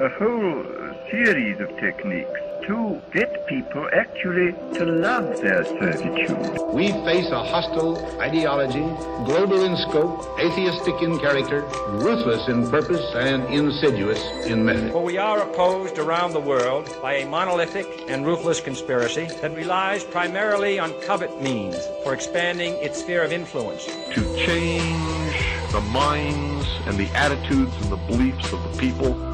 a whole series of techniques to get people actually to love their servitude. We face a hostile ideology, global in scope, atheistic in character, ruthless in purpose, and insidious in method. For we are opposed around the world by a monolithic and ruthless conspiracy that relies primarily on covert means for expanding its sphere of influence. To change the minds and the attitudes and the beliefs of the people of the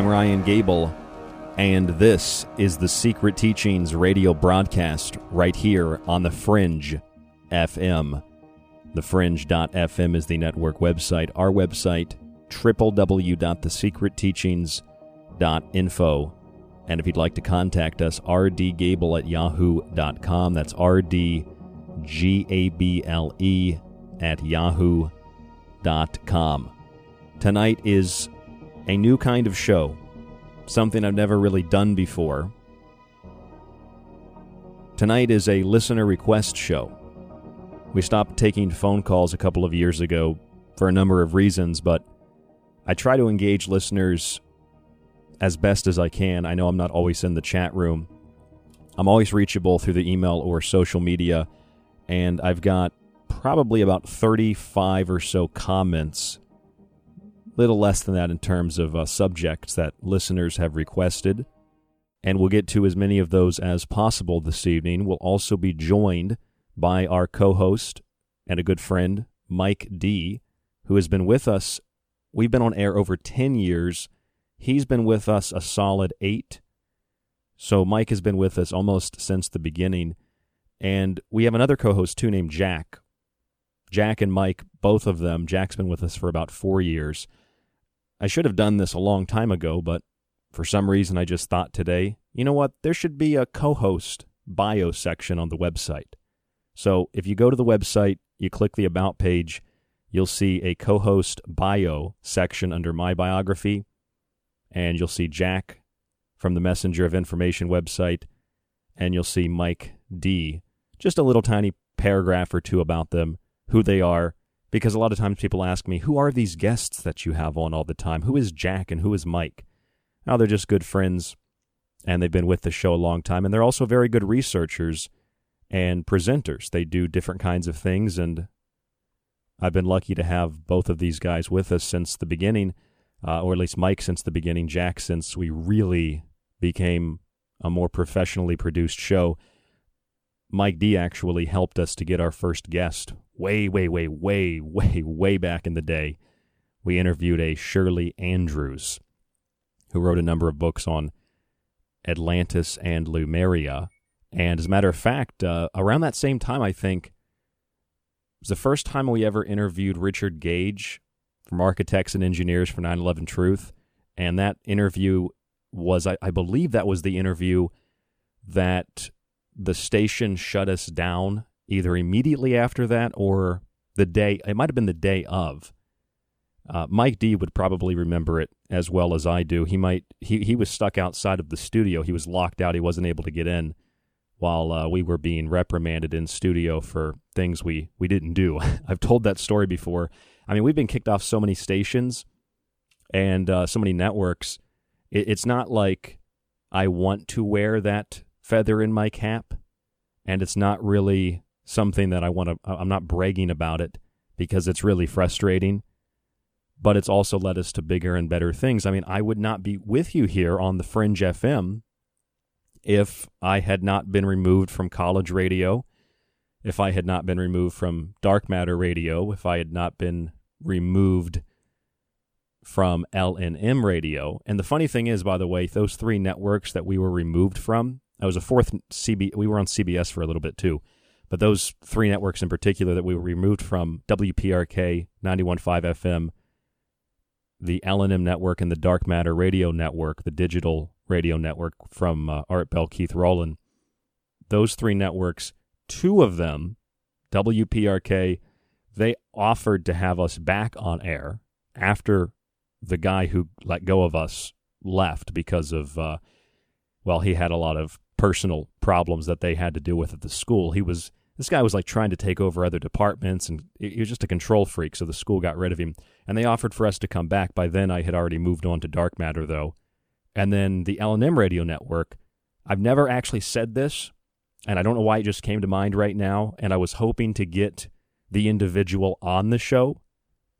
I'm Ryan Gable, and this is the Secret Teachings radio broadcast right here on the Fringe FM. Thefringe.fm is the network website. Our website, www.thesecretteachings.info. And if you'd like to contact us, rdgable at yahoo.com. That's R-D-G-A-B-L-E at yahoo.com. Tonight is a new kind of show, something I've never really done before. Tonight is a listener request show. We stopped taking phone calls a couple of years ago for a number of reasons, but I try to engage listeners as best as I can. I know I'm not always in the chat room. I'm always reachable through the email or social media, and I've got probably about 35 or so comments little less than that in terms of uh, subjects that listeners have requested. and we'll get to as many of those as possible this evening. We'll also be joined by our co host and a good friend, Mike D, who has been with us. We've been on air over 10 years. He's been with us a solid eight. So Mike has been with us almost since the beginning. And we have another co host too named Jack. Jack and Mike, both of them, Jack's been with us for about four years. I should have done this a long time ago, but for some reason I just thought today, you know what, there should be a co host bio section on the website. So if you go to the website, you click the About page, you'll see a co host bio section under My Biography, and you'll see Jack from the Messenger of Information website, and you'll see Mike D. Just a little tiny paragraph or two about them, who they are, because a lot of times people ask me, who are these guests that you have on all the time? Who is Jack and who is Mike? Now, they're just good friends, and they've been with the show a long time, and they're also very good researchers and presenters. They do different kinds of things, and I've been lucky to have both of these guys with us since the beginning, uh, or at least Mike since the beginning, Jack since we really became a more professionally produced show. Mike D actually helped us to get our first guest way, way, way, way, way, way back in the day. We interviewed a Shirley Andrews, who wrote a number of books on Atlantis and Lemuria. And as a matter of fact, uh, around that same time, I think, it was the first time we ever interviewed Richard Gage from Architects and Engineers for 9 11 Truth. And that interview was, I, I believe, that was the interview that the station shut us down either immediately after that or the day, it might have been the day of. Uh, Mike D would probably remember it as well as I do. He might he he was stuck outside of the studio. He was locked out. He wasn't able to get in while uh, we were being reprimanded in studio for things we we didn't do. I've told that story before. I mean, we've been kicked off so many stations and uh, so many networks. It, it's not like I want to wear that feather in my cap, and it's not really something that I want to. I'm not bragging about it because it's really frustrating but it's also led us to bigger and better things. I mean, I would not be with you here on the Fringe FM if I had not been removed from college radio, if I had not been removed from dark matter radio, if I had not been removed from LNM radio. And the funny thing is, by the way, those three networks that we were removed from, I was a fourth CB, we were on CBS for a little bit too. But those three networks in particular that we were removed from, WPRK, 91.5 FM, the LNM network and the Dark Matter radio network, the digital radio network from uh, Art Bell, Keith Rowland. Those three networks, two of them, WPRK, they offered to have us back on air after the guy who let go of us left because of, uh, well, he had a lot of personal problems that they had to deal with at the school. He was this guy was like trying to take over other departments and he was just a control freak so the school got rid of him. And they offered for us to come back. By then i had already moved on to dark matter though. And then the lnm radio network i've never actually said this and i don't know why it just came to mind right now and i was hoping to get the individual on the show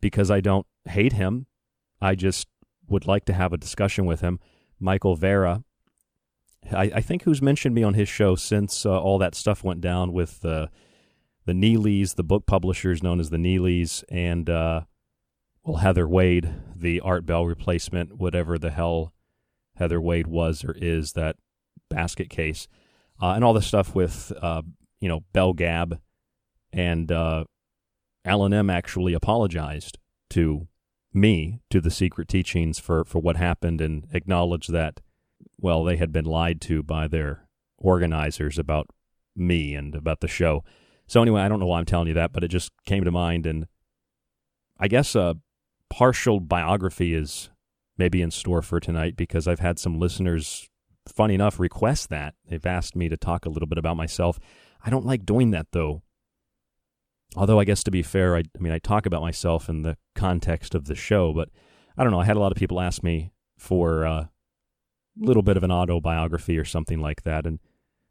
because i don't hate him. I just would like to have a discussion with him. Michael Vara I, I think who's mentioned me on his show since uh, all that stuff went down with uh, the Neelys, the book publishers known as the Neelys, and uh, well Heather Wade, the Art Bell replacement, whatever the hell Heather Wade was or is that basket case, uh, and all the stuff with uh, you know Bell Gab and uh, M actually apologized to me to the secret teachings for for what happened and acknowledged that well, they had been lied to by their organizers about me and about the show. So anyway, I don't know why I'm telling you that, but it just came to mind, and I guess a partial biography is maybe in store for tonight because I've had some listeners, funny enough, request that. They've asked me to talk a little bit about myself. I don't like doing that though. Although I guess to be fair, I, I mean I talk about myself in the context of the show, but I don't know. I had a lot of people ask me for uh, little bit of an autobiography or something like that. And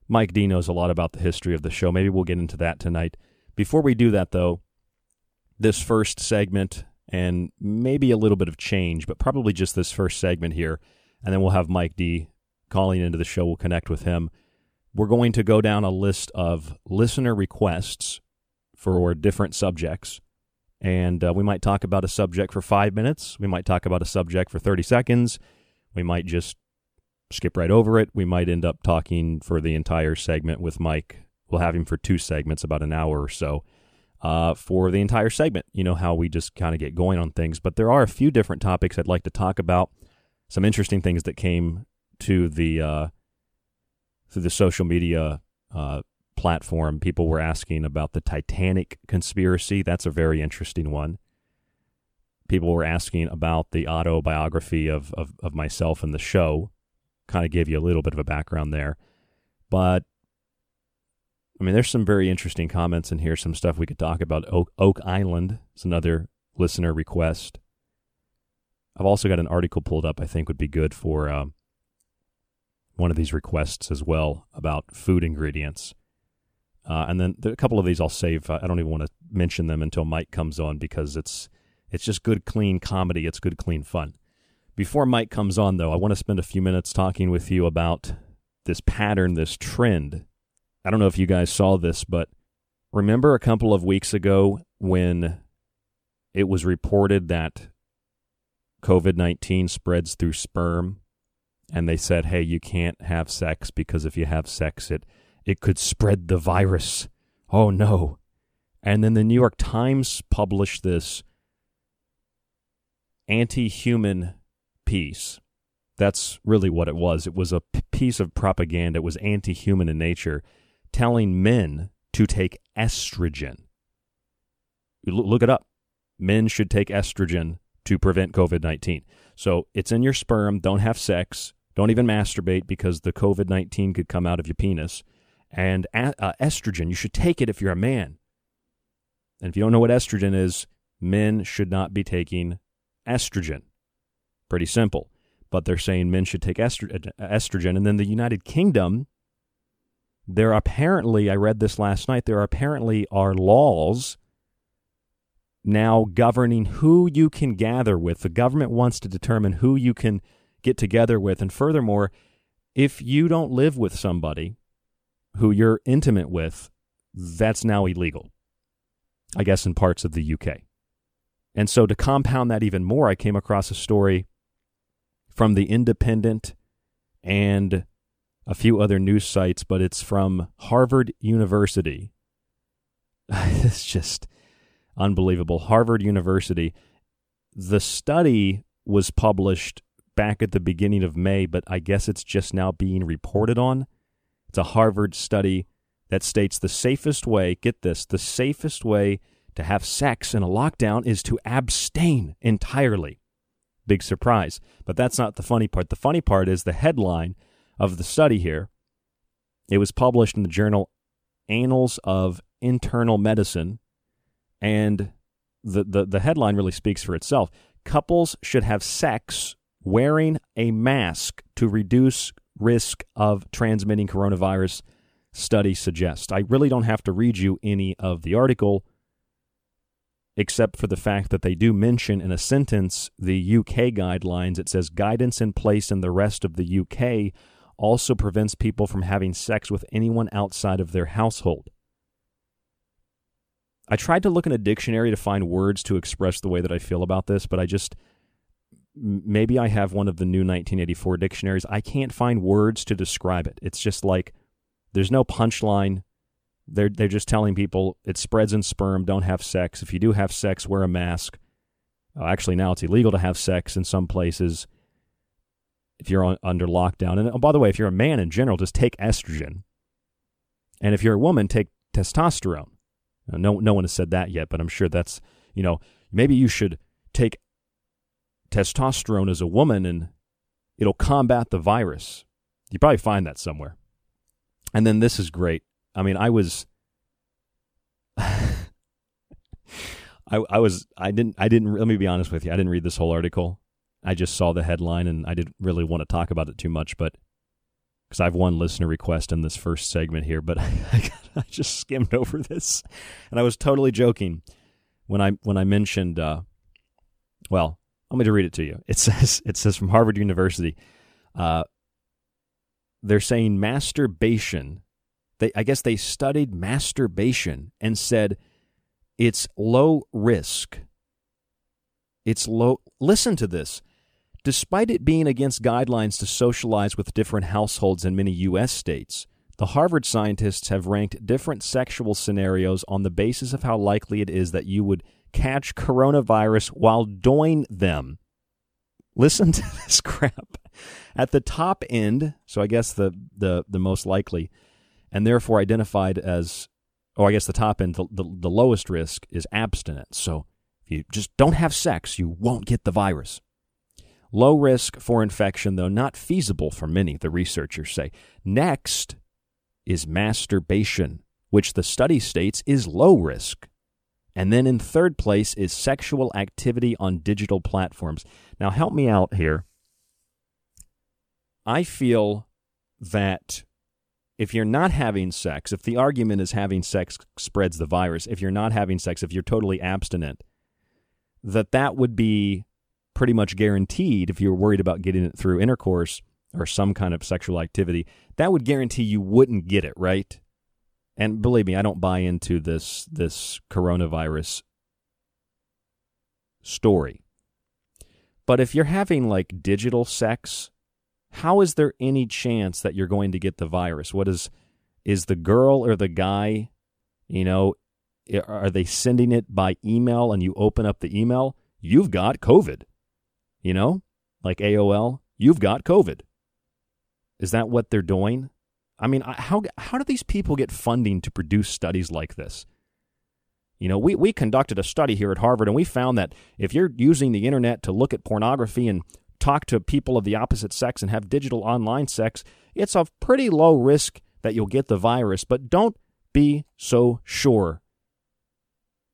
Mike D knows a lot about the history of the show. Maybe we'll get into that tonight. Before we do that, though, this first segment and maybe a little bit of change, but probably just this first segment here, and then we'll have Mike D calling into the show. We'll connect with him. We're going to go down a list of listener requests for different subjects. And uh, we might talk about a subject for five minutes. We might talk about a subject for 30 seconds. We might just skip right over it. We might end up talking for the entire segment with Mike. We'll have him for two segments, about an hour or so, uh, for the entire segment. You know how we just kind of get going on things. But there are a few different topics I'd like to talk about. Some interesting things that came to the uh, through the social media uh, platform, people were asking about the Titanic conspiracy. That's a very interesting one. People were asking about the autobiography of, of, of myself and the show. Kind of gave you a little bit of a background there. But, I mean, there's some very interesting comments in here, some stuff we could talk about. Oak, Oak Island is another listener request. I've also got an article pulled up I think would be good for um, one of these requests as well about food ingredients. Uh, and then a couple of these I'll save. I don't even want to mention them until Mike comes on because it's it's just good, clean comedy. It's good, clean fun. Before Mike comes on, though, I want to spend a few minutes talking with you about this pattern, this trend. I don't know if you guys saw this, but remember a couple of weeks ago when it was reported that COVID 19 spreads through sperm, and they said, hey, you can't have sex because if you have sex, it it could spread the virus. Oh no. And then the New York Times published this anti human piece. That's really what it was. It was a p- piece of propaganda. It was anti human in nature, telling men to take estrogen. look it up. Men should take estrogen to prevent COVID 19. So it's in your sperm. Don't have sex. Don't even masturbate because the COVID 19 could come out of your penis and uh, estrogen. You should take it if you're a man. And if you don't know what estrogen is, men should not be taking estrogen. Pretty simple. But they're saying men should take uh, estrogen. And then the United Kingdom, there apparently, I read this last night, there apparently are laws now governing who you can gather with. The government wants to determine who you can get together with. And furthermore, if you don't live with somebody who you're intimate with, that's now illegal, I guess, in parts of the UK. And so to compound that even more, I came across a story from The Independent and a few other news sites, but it's from Harvard University. it's just unbelievable. Harvard University. The study was published back at the beginning of May, but I guess it's just now being reported on. It's a Harvard study that states the safest way, get this, the safest way to have sex in a lockdown is to abstain entirely. Big surprise. But that's not the funny part. The funny part is the headline of the study here. It was published in the journal Annals of Internal Medicine, and the, the, the headline really speaks for itself. Couples should have sex wearing a mask to reduce risk of transmitting coronavirus, study suggests. I really don't have to read you any of the article, except for the fact that they do mention in a sentence the UK guidelines. It says guidance in place in the rest of the UK also prevents people from having sex with anyone outside of their household. I tried to look in a dictionary to find words to express the way that I feel about this, but I just maybe I have one of the new 1984 dictionaries. I can't find words to describe it. It's just like there's no punchline. They're they're just telling people it spreads in sperm. Don't have sex. If you do have sex, wear a mask. Uh, actually, now it's illegal to have sex in some places. If you're on, under lockdown, and oh, by the way, if you're a man in general, just take estrogen. And if you're a woman, take testosterone. no, no one has said that yet, but I'm sure that's you know maybe you should take testosterone as a woman and it'll combat the virus. You probably find that somewhere. And then this is great. I mean, I was I, I was I didn't I didn't let me be honest with you. I didn't read this whole article. I just saw the headline and I didn't really want to talk about it too much, but because I have one listener request in this first segment here, but I, I, just skimmed over this, and I was totally joking when I when I mentioned. Uh, well, I'm going to read it to you. It says it says from Harvard University. Uh, they're saying masturbation. They, I guess they studied masturbation and said it's low risk. It's low. Listen to this. Despite it being against guidelines to socialize with different households in many U.S. states, the Harvard scientists have ranked different sexual scenarios on the basis of how likely it is that you would catch coronavirus while doing them. Listen to this crap. At the top end, so I guess the, the, the most likely, and therefore identified as, oh, I guess the top end, the, the, the lowest risk is abstinence. So if you just don't have sex, you won't get the virus. Low risk for infection, though not feasible for many, the researchers say. Next is masturbation, which the study states is low risk. And then in third place is sexual activity on digital platforms. Now, help me out here. I feel that if you're not having sex, if the argument is having sex spreads the virus, if you're not having sex, if you're totally abstinent, that that would be pretty much guaranteed if you were worried about getting it through intercourse or some kind of sexual activity, that would guarantee you wouldn't get it, right? And believe me, I don't buy into this this coronavirus story. But if you're having like digital sex, how is there any chance that you're going to get the virus? What is is the girl or the guy, you know, are they sending it by email and you open up the email, you've got COVID. You know, like AOL, you've got COVID. Is that what they're doing? I mean, how how do these people get funding to produce studies like this? You know, we, we conducted a study here at Harvard and we found that if you're using the internet to look at pornography and talk to people of the opposite sex and have digital online sex, it's a pretty low risk that you'll get the virus, but don't be so sure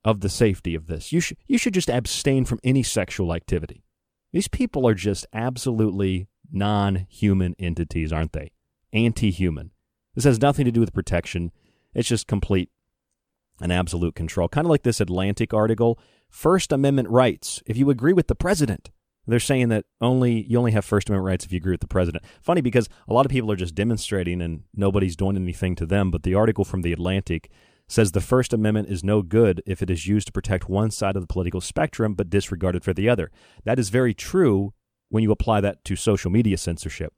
of the safety of this. You should you should just abstain from any sexual activity. These people are just absolutely non human entities, aren't they? Anti human. This has nothing to do with protection. It's just complete and absolute control. Kind of like this Atlantic article First Amendment rights. If you agree with the president, they're saying that only you only have First Amendment rights if you agree with the president. Funny because a lot of people are just demonstrating and nobody's doing anything to them. But the article from the Atlantic says the First Amendment is no good if it is used to protect one side of the political spectrum but disregarded for the other. That is very true when you apply that to social media censorship.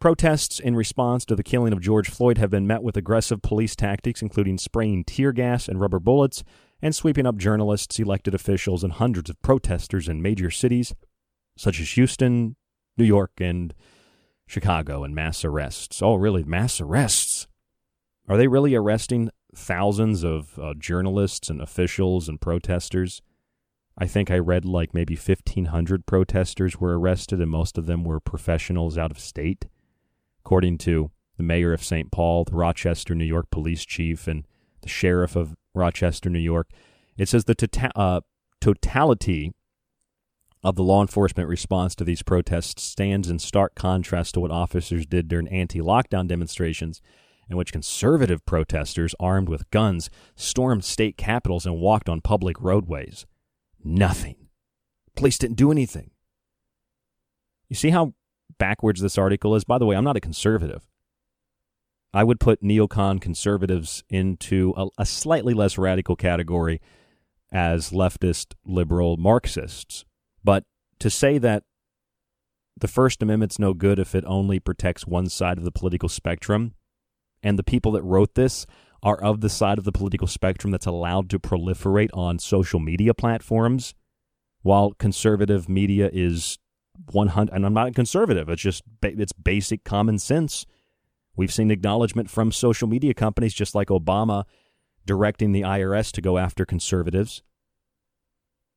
Protests in response to the killing of George Floyd have been met with aggressive police tactics, including spraying tear gas and rubber bullets and sweeping up journalists, elected officials, and hundreds of protesters in major cities such as Houston, New York, and Chicago, and mass arrests. Oh, really? Mass arrests? Are they really arresting thousands of uh, journalists and officials and protesters? I think I read like maybe 1,500 protesters were arrested, and most of them were professionals out of state, according to the mayor of St. Paul, the Rochester, New York police chief, and the sheriff of Rochester, New York. It says the tota- uh, totality of the law enforcement response to these protests stands in stark contrast to what officers did during anti lockdown demonstrations, in which conservative protesters armed with guns stormed state capitals and walked on public roadways. Nothing. Police didn't do anything. You see how backwards this article is? By the way, I'm not a conservative. I would put neocon conservatives into a, a slightly less radical category as leftist liberal Marxists. But to say that the First Amendment's no good if it only protects one side of the political spectrum, and the people that wrote this are of the side of the political spectrum that's allowed to proliferate on social media platforms, while conservative media is 100 and I'm not a conservative, it's just it's basic common sense. We've seen acknowledgement from social media companies just like Obama directing the IRS to go after conservatives.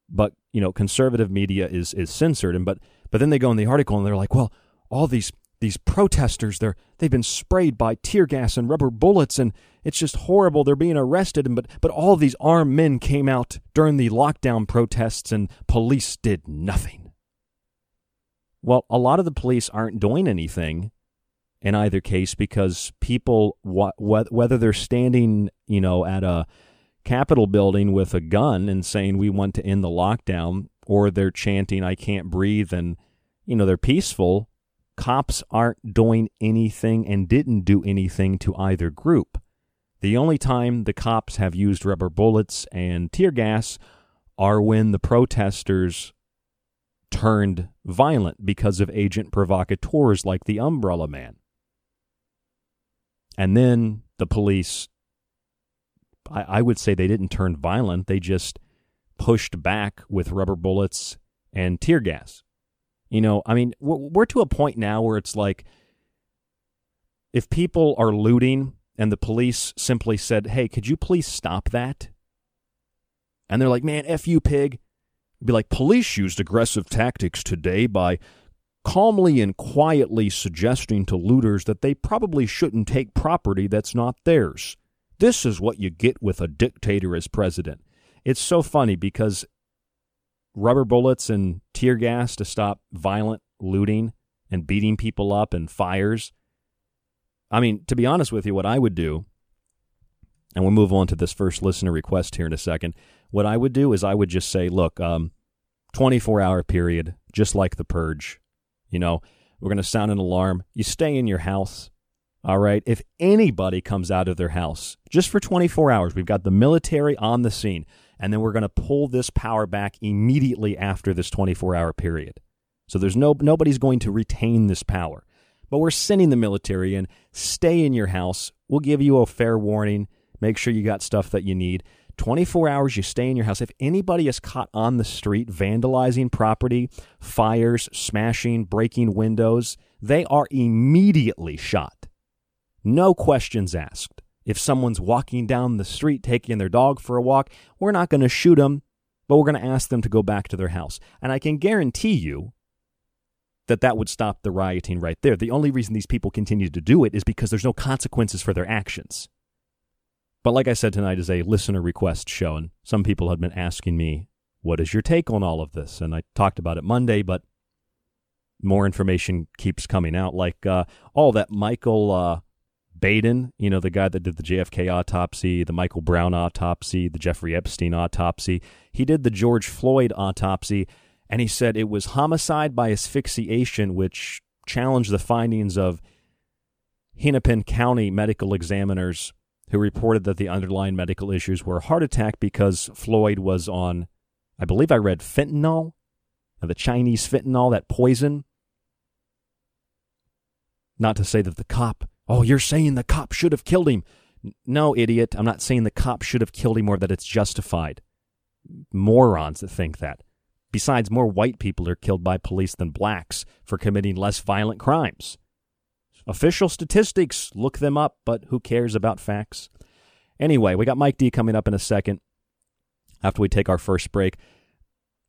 But, you know, conservative media is is censored. And but but then they go in the article and they're like, "Well, all these these protesters they're they've been sprayed by tear gas and rubber bullets and it's just horrible. They're being arrested. And but but all these armed men came out during the lockdown protests and police did nothing. Well a lot of the police aren't doing anything in either case because people whether they're standing you know at a capitol building with a gun and saying we want to end the lockdown or they're chanting i can't breathe and you know they're peaceful cops aren't doing anything and didn't do anything to either group. The only time the cops have used rubber bullets and tear gas are when the protesters turned violent because of agent provocateurs like the Umbrella Man. And then the police, I, I, would say they didn't turn violent, they just pushed back with rubber bullets and tear gas. You know, I mean, we're, we're to a point now where it's like if people are looting and the police simply said, hey, could you please stop that? And they're like, man, F you, pig. Be like, police used aggressive tactics today by calmly and quietly suggesting to looters that they probably shouldn't take property that's not theirs. This is what you get with a dictator as president. It's so funny because rubber bullets and tear gas to stop violent looting and beating people up and fires. I mean, to be honest with you, what I would do, and we'll move on to this first listener request here in a second. What I would do is I would just say, look, um, 24 hour period, just like the purge. You know, we're going to sound an alarm. You stay in your house. All right. If anybody comes out of their house just for 24 hours, we've got the military on the scene and then we're going to pull this power back immediately after this 24 hour period. So there's no nobody's going to retain this power. But we're sending the military in. Stay in your house. We'll give you a fair warning. Make sure you got stuff that you need. 24 hours you stay in your house. If anybody is caught on the street vandalizing property, fires, smashing, breaking windows, they are immediately shot. No questions asked. If someone's walking down the street taking their dog for a walk, we're not going to shoot them, but we're going to ask them to go back to their house. And I can guarantee you that that would stop the rioting right there. The only reason these people continue to do it is because there's no consequences for their actions. But like I said, tonight is a listener request show, and some people have been asking me, what is your take on all of this? And I talked about it Monday, but more information keeps coming out. Like, uh, all that Michael uh, Baden, you know, the guy that did the JFK autopsy, the Michael Brown autopsy, the Jeffrey Epstein autopsy, he did the George Floyd autopsy, and he said it was homicide by asphyxiation, which challenged the findings of Hennepin County medical examiners who reported that the underlying medical issues were heart attack because Floyd was on, I believe I read fentanyl, uh, the Chinese fentanyl, that poison. Not to say that the cop Oh, you're saying the cop should have killed him. No, idiot. I'm not saying the cop should have killed him or that it's justified. Morons that think that. Besides, more white people are killed by police than blacks for committing less violent crimes. Official statistics, look them up, but who cares about facts? Anyway, we got Mike D coming up in a second after we take our first break.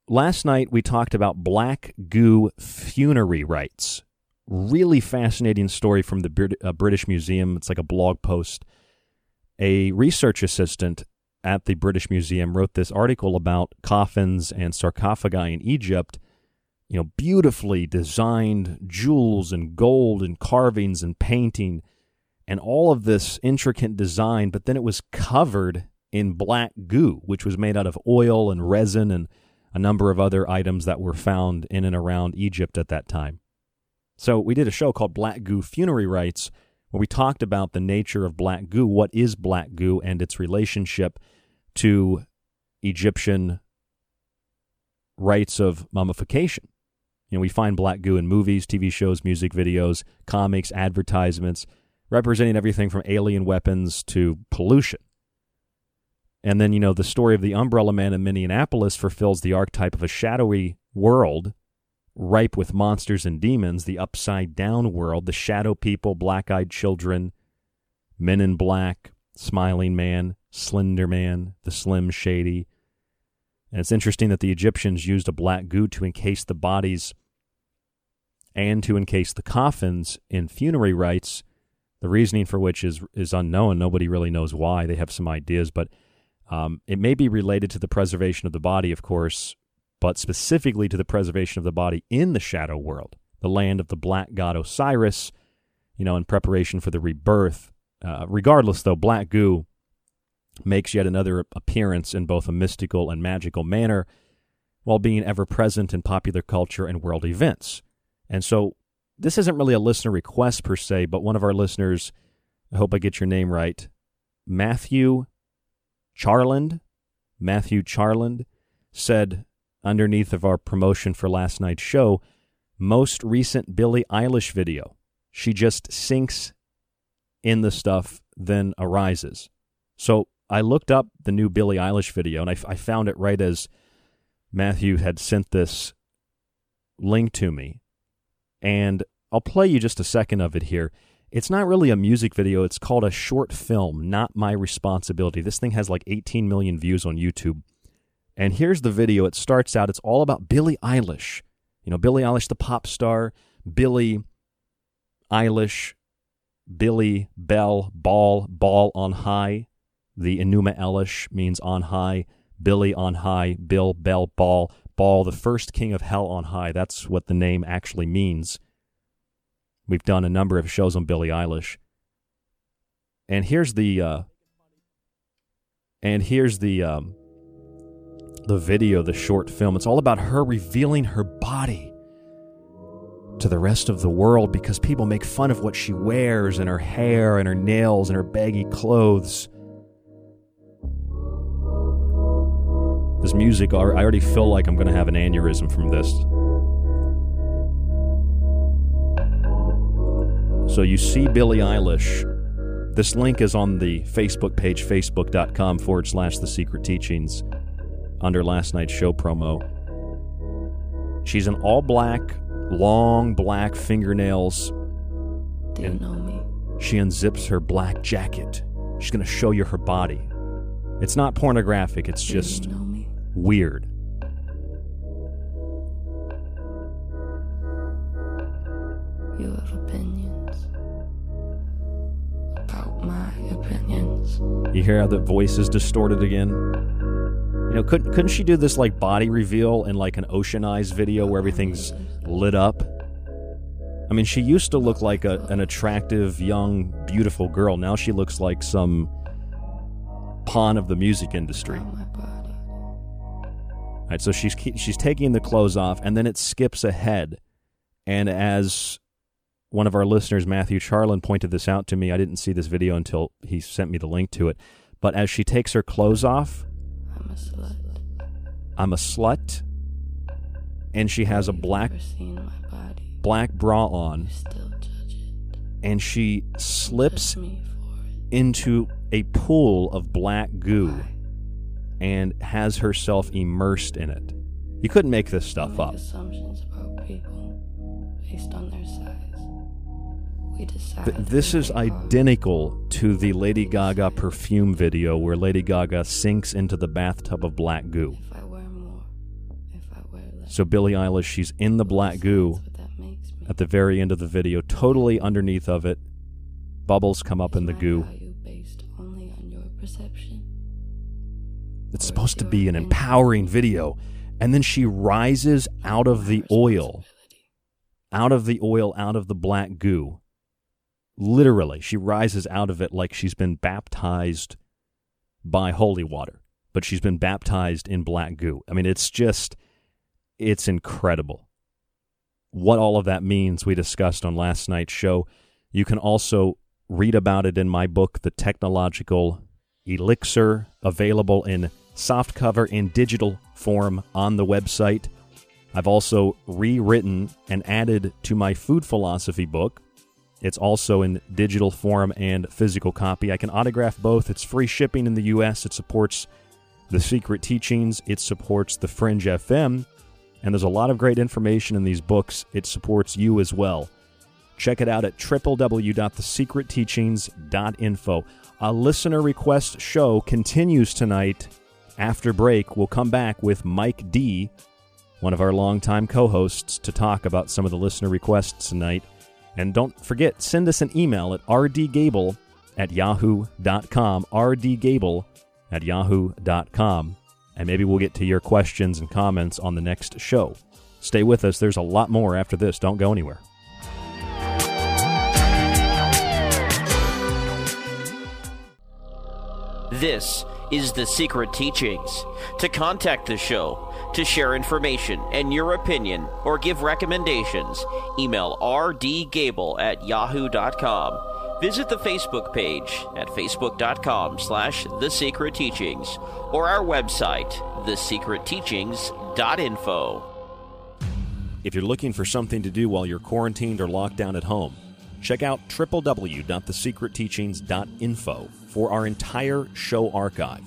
Last night we talked about black goo funerary rites really fascinating story from the uh, British Museum. It's like a blog post. A research assistant at the British Museum wrote this article about coffins and sarcophagi in Egypt. You know, beautifully designed jewels and gold and carvings and painting and all of this intricate design, but then it was covered in black goo, which was made out of oil and resin and a number of other items that were found in and around Egypt at that time. So we did a show called Black Goo Funerary Rites where we talked about the nature of black goo, what is black goo, and its relationship to Egyptian rites of mummification. You know, we find black goo in movies, TV shows, music videos, comics, advertisements, representing everything from alien weapons to pollution. And then, you know, the story of the Umbrella Man in Minneapolis fulfills the archetype of a shadowy world ripe with monsters and demons, the upside down world, the shadow people, black eyed children, men in black, smiling man, slender man, the slim shady. And it's interesting that the Egyptians used a black goo to encase the bodies and to encase the coffins in funerary rites, the reasoning for which is, is unknown. Nobody really knows why. They have some ideas, but um, it may be related to the preservation of the body, of course, but specifically to the preservation of the body in the shadow world, the land of the black god Osiris, you know, in preparation for the rebirth. Uh, regardless, though, black goo makes yet another appearance in both a mystical and magical manner while being ever present in popular culture and world events. And so this isn't really a listener request per se, but one of our listeners, I hope I get your name right, Matthew Charland, Matthew Charland said underneath of our promotion for last night's show, most recent Billie Eilish video. She just sinks in the stuff, then arises. So I looked up the new Billie Eilish video and I, I found it right as Matthew had sent this link to me. And I'll play you just a second of it here. It's not really a music video, it's called a short film, not my responsibility. This thing has like 18 million views on YouTube. And here's the video. It starts out, it's all about Billie Eilish. You know, Billie Eilish, the pop star, Billie Eilish, Billy Bell, Ball, Ball on high. The Enuma Elish means on high. Billy on high, Bill, Bell, Ball, Ball, the first king of hell on high. That's what the name actually means. We've done a number of shows on Billie Eilish. And here's the uh, and here's the um, the video, the short film. It's all about her revealing her body to the rest of the world because people make fun of what she wears and her hair and her nails and her baggy clothes. This music, I already feel like I'm going to have an aneurysm from this. So you see Billie Eilish. This link is on the Facebook page, facebook.com forward slash the secret teachings, under last night's show promo. She's in all black, long black fingernails. Do you know me? She unzips her black jacket. She's going to show you her body. It's not pornographic, it's just weird. You have opinions about my opinions. You hear how the voice is distorted again? You know, couldn't couldn't she do this like body reveal in like an Ocean Eyes video where everything's lit up? I mean, she used to look like a, an attractive, young, beautiful girl. Now she looks like some pawn of the music industry. Oh, All right, so she's she's taking the clothes off, and then it skips ahead, and as one of our listeners, Matthew Charlin, pointed this out to me. I didn't see this video until he sent me the link to it. But as she takes her clothes off, I'm a slut. I'm a slut, and she has a black Seen my body. black bra on, Still judge it. and she slips me for it. into a pool of black goo and has herself immersed in it. You couldn't make this stuff Make up. assumptions about people based on Th- this is identical to the Lady Gaga perfume video where Lady Gaga sinks into the bathtub of black goo. If I wear more, if I wear less, So Billie Eilish, she's in the black goo what that makes me. at the very end of the video, totally underneath of it. Bubbles come up in the goo. based only on your perception. It's supposed to be an empowering video. And then she rises out of the oil, out of the oil, out of the black goo. Literally, she rises out of it like she's been baptized by holy water, but she's been baptized in black goo. I mean, it's just, it's incredible. What all of that means, we discussed on last night's show. You can also read about it in my book, The Technological Elixir, available in softcover and digital form on the website. I've also rewritten and added to my food philosophy book. It's also in digital form and physical copy. I can autograph both. It's free shipping in the US. It supports the secret teachings, it supports the Fringe FM, and there's a lot of great information in these books. It supports you as well. Check it out at www.thesecretteachings.info. A listener request show continues tonight. After break, we'll come back with Mike D, one of our longtime co hosts, to talk about some of the listener requests tonight. And don't forget, send us an email at rdgable at yahoo.com. rdgable at yahoo.com. And maybe we'll get to your questions and comments on the next show. Stay with us. There's a lot more after this. Don't go anywhere. This is The Secret Teachings. To contact the show, To share information and your opinion or give recommendations, email rdgable at yahoo.com. Visit the Facebook page at facebook.com slash The Secret Teachings or our website, thesecretteachings.info. If you're looking for something to do while you're quarantined or locked down at home, check out www.thesecretteachings.info for our entire show archive.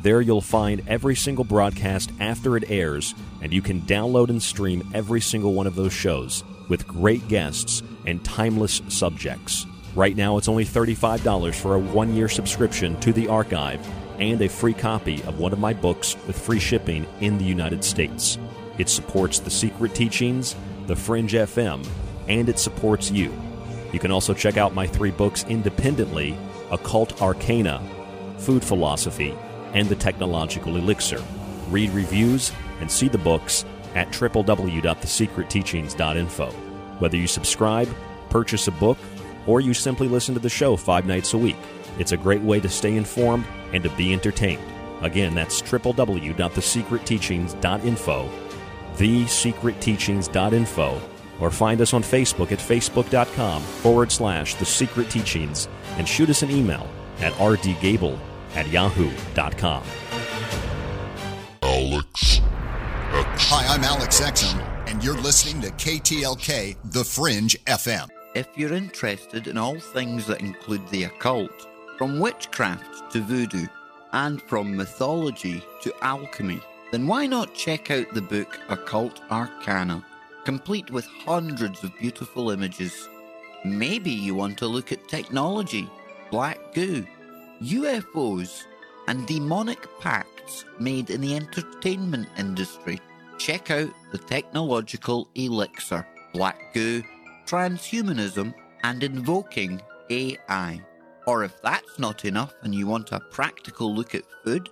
There you'll find every single broadcast after it airs, and you can download and stream every single one of those shows with great guests and timeless subjects. Right now, it's only $35 for a one year subscription to the archive and a free copy of one of my books with free shipping in the United States. It supports the secret teachings, the Fringe FM, and it supports you. You can also check out my three books independently Occult Arcana, Food Philosophy, and The Technological Elixir. Read reviews and see the books at www.thesecretteachings.info. Whether you subscribe, purchase a book, or you simply listen to the show five nights a week, it's a great way to stay informed and to be entertained. Again, that's www.thesecretteachings.info, thesecretteachings.info, or find us on Facebook at facebook.com forward slash the secret teachings and shoot us an email at rdgable at yahoo.com. Alex Hi, I'm Alex Exum, and you're listening to KTLK The Fringe FM. If you're interested in all things that include the occult, from witchcraft to voodoo, and from mythology to alchemy, then why not check out the book Occult Arcana, complete with hundreds of beautiful images? Maybe you want to look at technology, black goo, UFOs, and demonic pacts made in the entertainment industry. Check out the technological elixir, black goo, transhumanism, and invoking AI. Or if that's not enough and you want a practical look at food,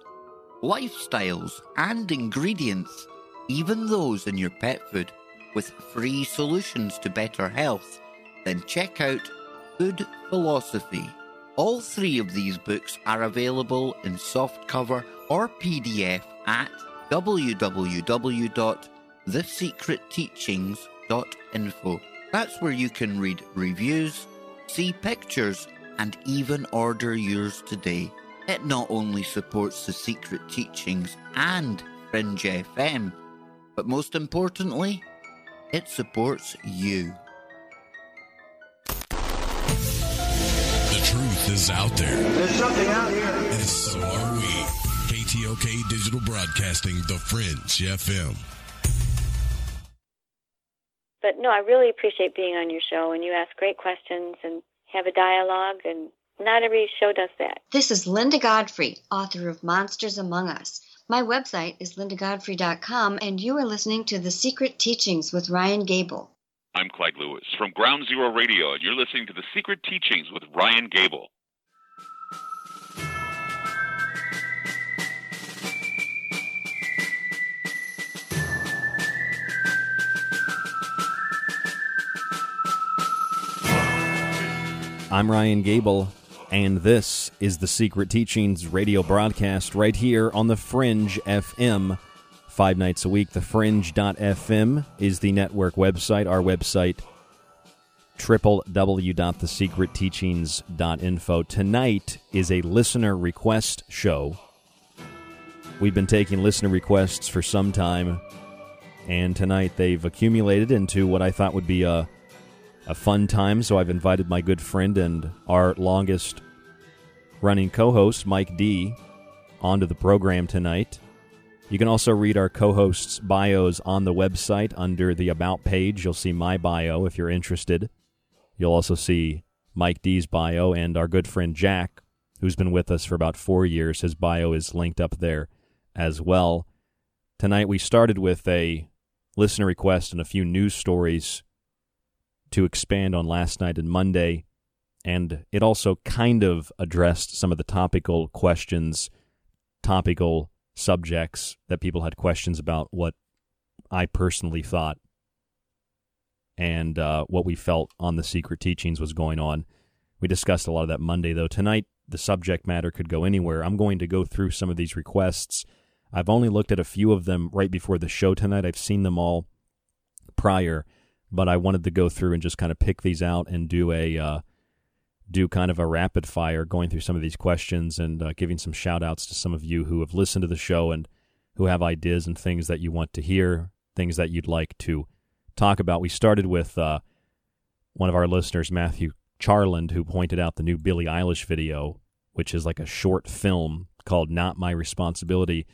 lifestyles, and ingredients, even those in your pet food, with free solutions to better health, then check out Food Philosophy. All three of these books are available in softcover or PDF at www.thesecretteachings.info. That's where you can read reviews, see pictures, and even order yours today. It not only supports the secret teachings and Fringe FM, but most importantly, it supports you. Is out there. There's something out here. And so are we. KTLK Digital Broadcasting, The Fringe FM. But no, I really appreciate being on your show, and you ask great questions and have a dialogue, and not every show does that. This is Linda Godfrey, author of Monsters Among Us. My website is lindagodfrey.com, and you are listening to The Secret Teachings with Ryan Gable. I'm Clyde Lewis from Ground Zero Radio, and you're listening to The Secret Teachings with Ryan Gable. I'm Ryan Gable, and this is the Secret Teachings radio broadcast right here on the Fringe FM. Five nights a week. The Fringe.fm is the network website. Our website, www.thesecretteachings.info. Tonight is a listener request show. We've been taking listener requests for some time, and tonight they've accumulated into what I thought would be a a fun time, so I've invited my good friend and our longest running co host, Mike D, onto the program tonight. You can also read our co hosts' bios on the website under the About page. You'll see my bio if you're interested. You'll also see Mike D's bio and our good friend Jack, who's been with us for about four years. His bio is linked up there as well. Tonight we started with a listener request and a few news stories to expand on last night and Monday, and it also kind of addressed some of the topical questions, topical subjects that people had questions about what I personally thought and uh, what we felt on the secret teachings was going on. We discussed a lot of that Monday, though. Tonight, the subject matter could go anywhere. I'm going to go through some of these requests. I've only looked at a few of them right before the show tonight. I've seen them all prior, but I wanted to go through and just kind of pick these out and do a uh, do kind of a rapid fire going through some of these questions and uh, giving some shout outs to some of you who have listened to the show and who have ideas and things that you want to hear, things that you'd like to talk about. We started with uh, one of our listeners, Matthew Charland, who pointed out the new Billie Eilish video, which is like a short film called Not My Responsibility.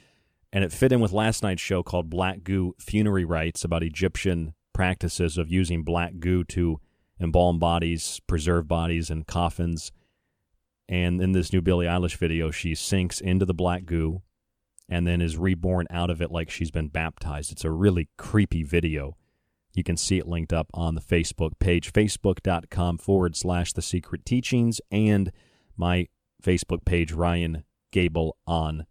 And it fit in with last night's show called Black Goo Funerary Rites about Egyptian practices of using black goo to embalm bodies, preserve bodies and coffins. And in this new Billie Eilish video, she sinks into the black goo and then is reborn out of it like she's been baptized. It's a really creepy video. You can see it linked up on the Facebook page, facebook.com forward slash the secret teachings, and my Facebook page, Ryan Gable, on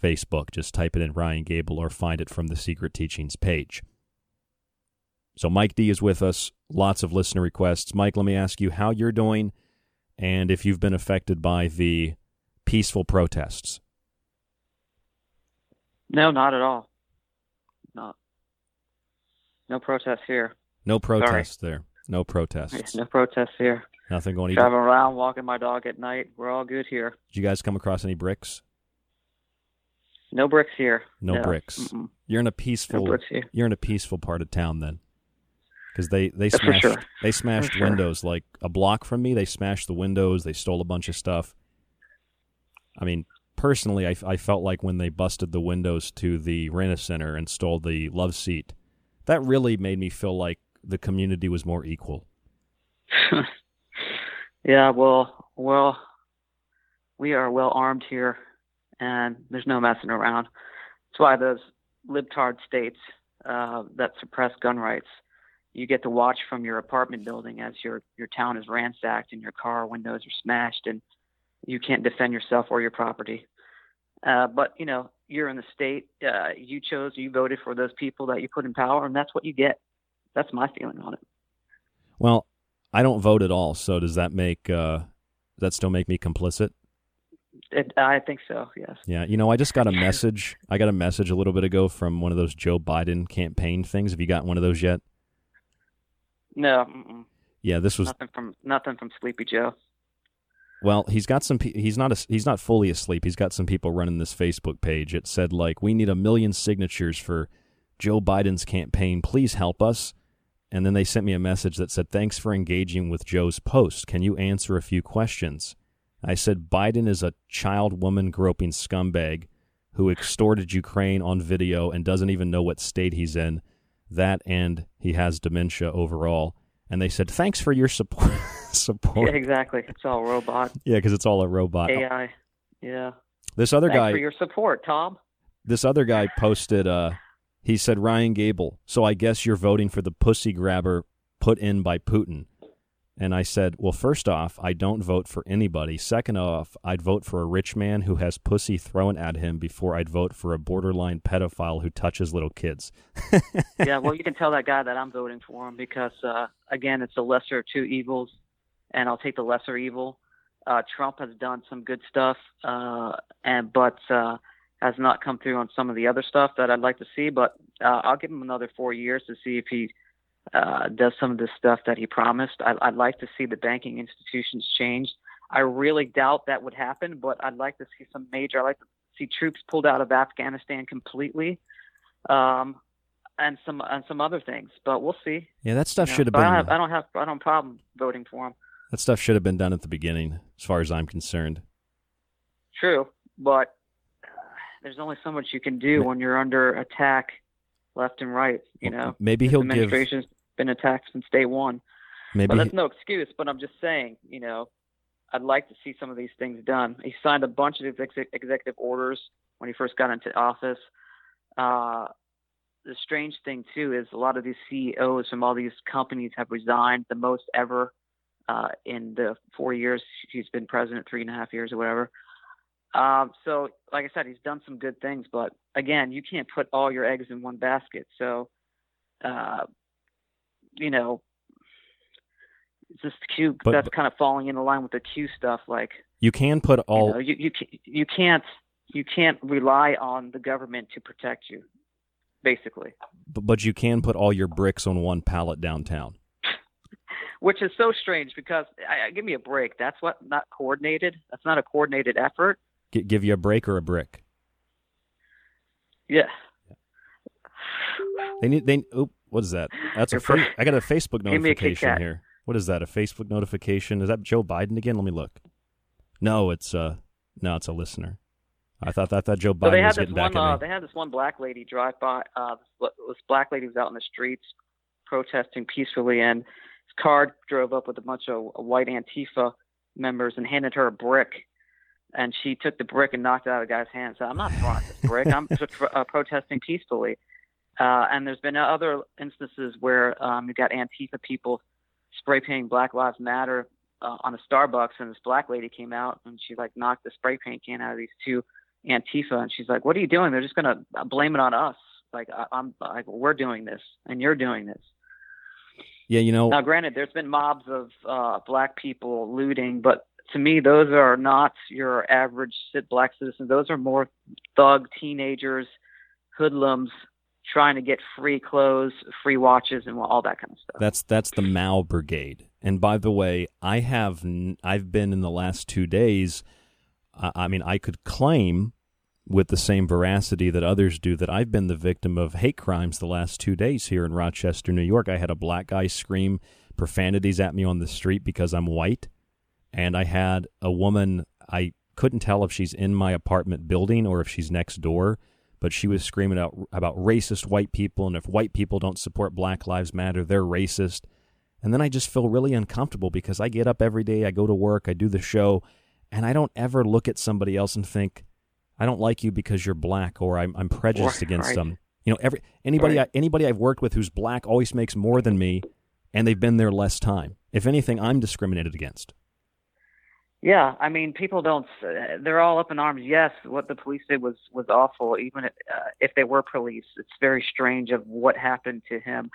Facebook. Just type it in Ryan Gable or find it from the secret teachings page. So Mike D is with us. Lots of listener requests. Mike, let me ask you how you're doing and if you've been affected by the peaceful protests. No, not at all. Not. No protests here. No protests there. No protests. No protests here. Nothing going. Driving around, walking my dog at night. We're all good here. Did you guys come across any bricks? No bricks here. No, no. bricks. Mm-mm. You're in a peaceful. No bricks here. You're in a peaceful part of town then, because they they smashed sure. they smashed sure. windows like a block from me. They smashed the windows. They stole a bunch of stuff. I mean, personally, I, I felt like when they busted the windows to the Rena Center and stole the love seat, that really made me feel like the community was more equal. Yeah, well, well, we are well armed here, and there's no messing around. That's why those libtard states uh, that suppress gun rights, you get to watch from your apartment building as your your town is ransacked and your car windows are smashed, and you can't defend yourself or your property. Uh, but you know, you're in the state. Uh, you chose, you voted for those people that you put in power, and that's what you get. That's my feeling on it. Well, I don't vote at all, so does that make uh, does that still make me complicit? it I think so. Yes. Yeah, you know, I just got a message. I got a message a little bit ago from one of those Joe Biden campaign things. Have you got one of those yet? No. Mm-mm. Yeah, this was nothing from nothing from Sleepy Joe. well. He's got some. He's not. A, he's not fully asleep. He's got some people running this Facebook page. It said like, "We need a million signatures for Joe Biden's campaign. Please help us." And then they sent me a message that said, "Thanks for engaging with Joe's post. Can you answer a few questions?" I said, "Biden is a child woman groping scumbag who extorted Ukraine on video and doesn't even know what state he's in. That and he has dementia overall." And they said, "Thanks for your support." support. Yeah, exactly. It's all robot. Yeah, because it's all a robot. AI. Yeah. This other Thanks guy, for your support, Tom. this other guy posted. Uh, he said Ryan Gable. So I guess you're voting for the pussy grabber put in by Putin. And I said, well, first off, I don't vote for anybody. Second off, I'd vote for a rich man who has pussy thrown at him before I'd vote for a borderline pedophile who touches little kids. yeah, well, you can tell that guy that I'm voting for him because, uh, again, it's the lesser of two evils, and I'll take the lesser evil. Uh, Trump has done some good stuff, uh, and but uh, has not come through on some of the other stuff that I'd like to see. But uh, I'll give him another four years to see if he uh, does some of the stuff that he promised. I, I'd like to see the banking institutions changed. I really doubt that would happen, but I'd like to see some major. I'd like to see troops pulled out of Afghanistan completely, um, and some and some other things. But we'll see. Yeah, that stuff You know, should have but I don't been. have, I don't have I don't have problem voting for him. That stuff should have been done at the beginning, as far as I'm concerned. True, but uh, there's only so much you can do when you're under attack, left and right. You know, maybe This he'll give- been attacked since day one. Maybe but that's no excuse. But I'm just saying, you know, I'd like to see some of these things done. He signed a bunch of exec- executive orders when he first got into office. Uh, the strange thing too is a lot of these CEOs from all these companies have resigned the most ever uh, in the four years he's been president, three and a half years or whatever. Um, so, like I said, he's done some good things, but again, you can't put all your eggs in one basket. So, uh, you know, it's just Q. But- that's but- kind of falling in line with the Q stuff. Like, You can put all. you know, you you you can't you can't rely on the government to protect you, basically. But, but you can put all your bricks on one pallet downtown. Which is so strange because I, give me a break. That's what not coordinated. That's not a coordinated effort. G- give you a break or a brick? Yeah. They need they. Oop, what is that? That's a. I got a Facebook notification a here. What is that? A Facebook notification? Is that Joe Biden again? Let me look. No, it's uh, no, it's a listener. I thought that that Joe Biden so they had was this getting one, back at uh, me. They had this one black lady drive by. Uh, this, this black lady was out in the streets protesting peacefully, and his car drove up with a bunch of white Antifa members and handed her a brick. And she took the brick and knocked it out of the guy's hand. So I'm not throwing this brick. I'm just uh, protesting peacefully. Uh, and there's been other instances where um, you got Antifa people spray painting Black Lives Matter uh, on a Starbucks, and this black lady came out and she like knocked the spray paint can out of these two Antifa, and she's like, "What are you doing? They're just gonna blame it on us. Like I, I'm like we're doing this, and you're doing this." Yeah, you know. Now, granted, there's been mobs of uh, black people looting, but to me, those are not your average black citizens. Those are more thug teenagers, hoodlums trying to get free clothes, free watches, and all that kind of stuff. That's that's the Mao Brigade. And by the way, I have I've been in the last two days. I mean, I could claim with the same veracity that others do that I've been the victim of hate crimes the last two days here in Rochester, New York. I had a black guy scream profanities at me on the street because I'm white, and I had a woman I couldn't tell if she's in my apartment building or if she's next door but she was screaming out about racist white people and if white people don't support Black Lives Matter, they're racist. And then I just feel really uncomfortable because I get up every day, I go to work, I do the show, and I don't ever look at somebody else and think, I don't like you because you're black or I'm, I'm prejudiced right, against them. You know, every anybody Right. I, anybody I've worked with who's black always makes more than me, and they've been there less time. If anything, I'm discriminated against. Yeah, I mean, people don't. They're all up in arms. Yes, what the police did was was awful. Even if, uh, if they were police, it's very strange of what happened to him,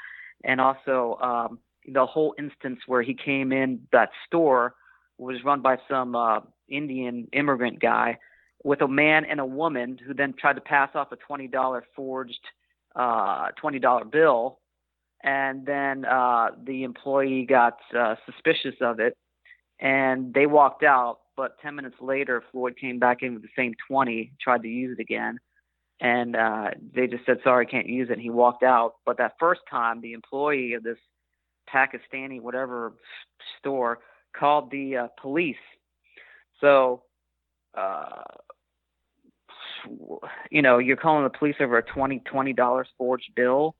and also um, the whole instance where he came in that store was run by some uh, Indian immigrant guy with a man and a woman who then tried to pass off a twenty dollar forged uh, twenty dollar bill, and then uh, the employee got uh, suspicious of it and they walked out. But 10 minutes later, Floyd came back in with the same 20, tried to use it again. And uh, they just said, sorry, can't use it. And he walked out. But that first time, the employee of this Pakistani, whatever store, called the uh, police. So, uh, you know, you're calling the police over a $20, $20 forged bill.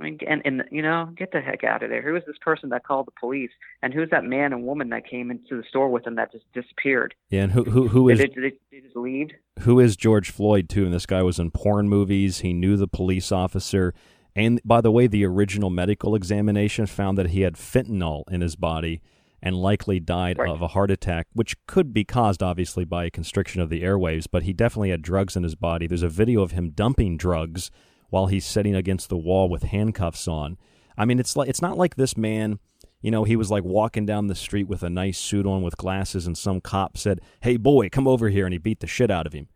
I mean, and, and you know, get the heck out of there. Who is this person that called the police, and who's that man and woman that came into the store with him that just disappeared? Yeah, and who who who is Did they, did they just leave? who is George Floyd too? And this guy was in porn movies. He knew the police officer. And by the way, the original medical examination found that he had fentanyl in his body and likely died Right. of a heart attack, which could be caused obviously by a constriction of the airwaves. But he definitely had drugs in his body. There's a video of him dumping drugs while he's sitting against the wall with handcuffs on. I mean, it's like it's not like this man. You know, he was like walking down the street with a nice suit on with glasses, and some cop said, "Hey, boy, come over here," and he beat the shit out of him.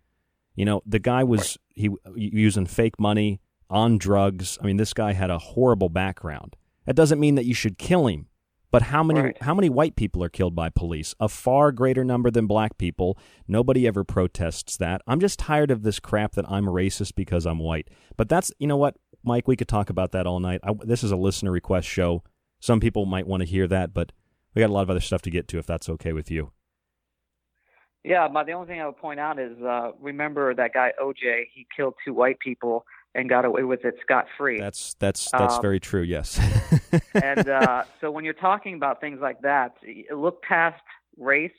You know, the guy was he using fake money on drugs. I mean, this guy had a horrible background. That doesn't mean that you should kill him. But how many Right. how many white people are killed by police? A far greater number than black people. Nobody ever protests that. I'm just tired of this crap that I'm racist because I'm white. But that's you know what, Mike. We could talk about that all night. I, this is a listener request show. Some people might want to hear that, but we got a lot of other stuff to get to. If that's okay with you. Yeah, but the only thing I would point out is uh, remember that guy OJ. He killed two white people and got away with it scot free. That's that's that's Um, very true. Yes. and uh, so when you're talking about things like that, look past race,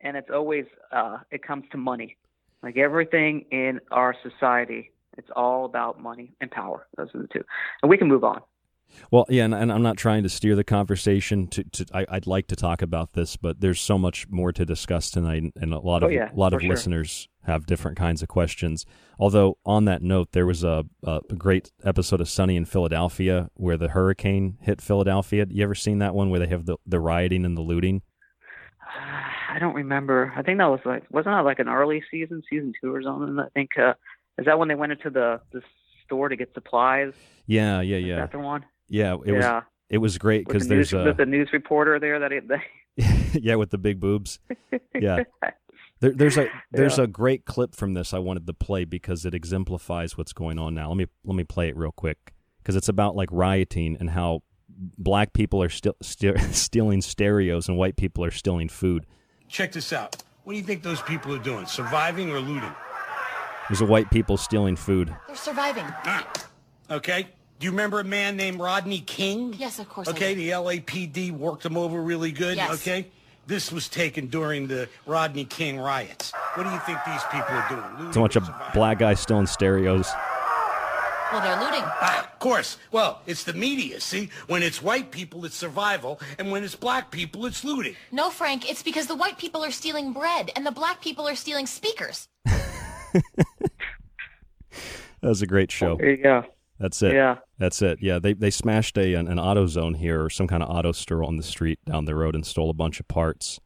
and it's always uh, it comes to money. Like everything in our society, it's all about money and power. Those are the two, and we can move on. Well, yeah, and, and I'm not trying to steer the conversation. To, to I, I'd like to talk about this, but there's so much more to discuss tonight, and a lot Oh, of yeah, a lot of sure. listeners have different kinds of questions. Although on that note, there was a, a great episode of Sunny in Philadelphia where the hurricane hit Philadelphia. You ever seen that one where they have the the rioting and the looting? I don't remember. I think that was like wasn't that like an early season, season two or something? I think uh, is that when they went into the the store to get supplies? Yeah, yeah, yeah. Is that the one? Yeah, it Yeah. was. It was great because the there's news, a the news reporter there that he, they, yeah with the big boobs. Yeah. There, there's a there's Yeah. a great clip from this I wanted to play because it exemplifies what's going on now. Let me let me play it real quick because it's about like rioting and how black people are still st- stealing stereos and white people are stealing food. Check this out. What do you think those people are doing? Surviving or looting? There's a white people stealing food. They're surviving. Ah, okay. Do you remember a man named Rodney King? Yes, of course. I Okay, do. the LAPD worked him over really good. Yes. Okay. This was taken during the Rodney King riots. What do you think these people are doing? Looting So much or of black guys stealing stereos. Well, they're looting. Ah, of course. Well, it's the media. See, when it's white people, it's survival, and when it's black people, it's looting. No, Frank, it's because the white people are stealing bread and the black people are stealing speakers. That was a great show. There you go. That's it. Yeah. That's it. Yeah, they they smashed a an, an auto zone here or some kind of auto store on the street down the road and stole a bunch of parts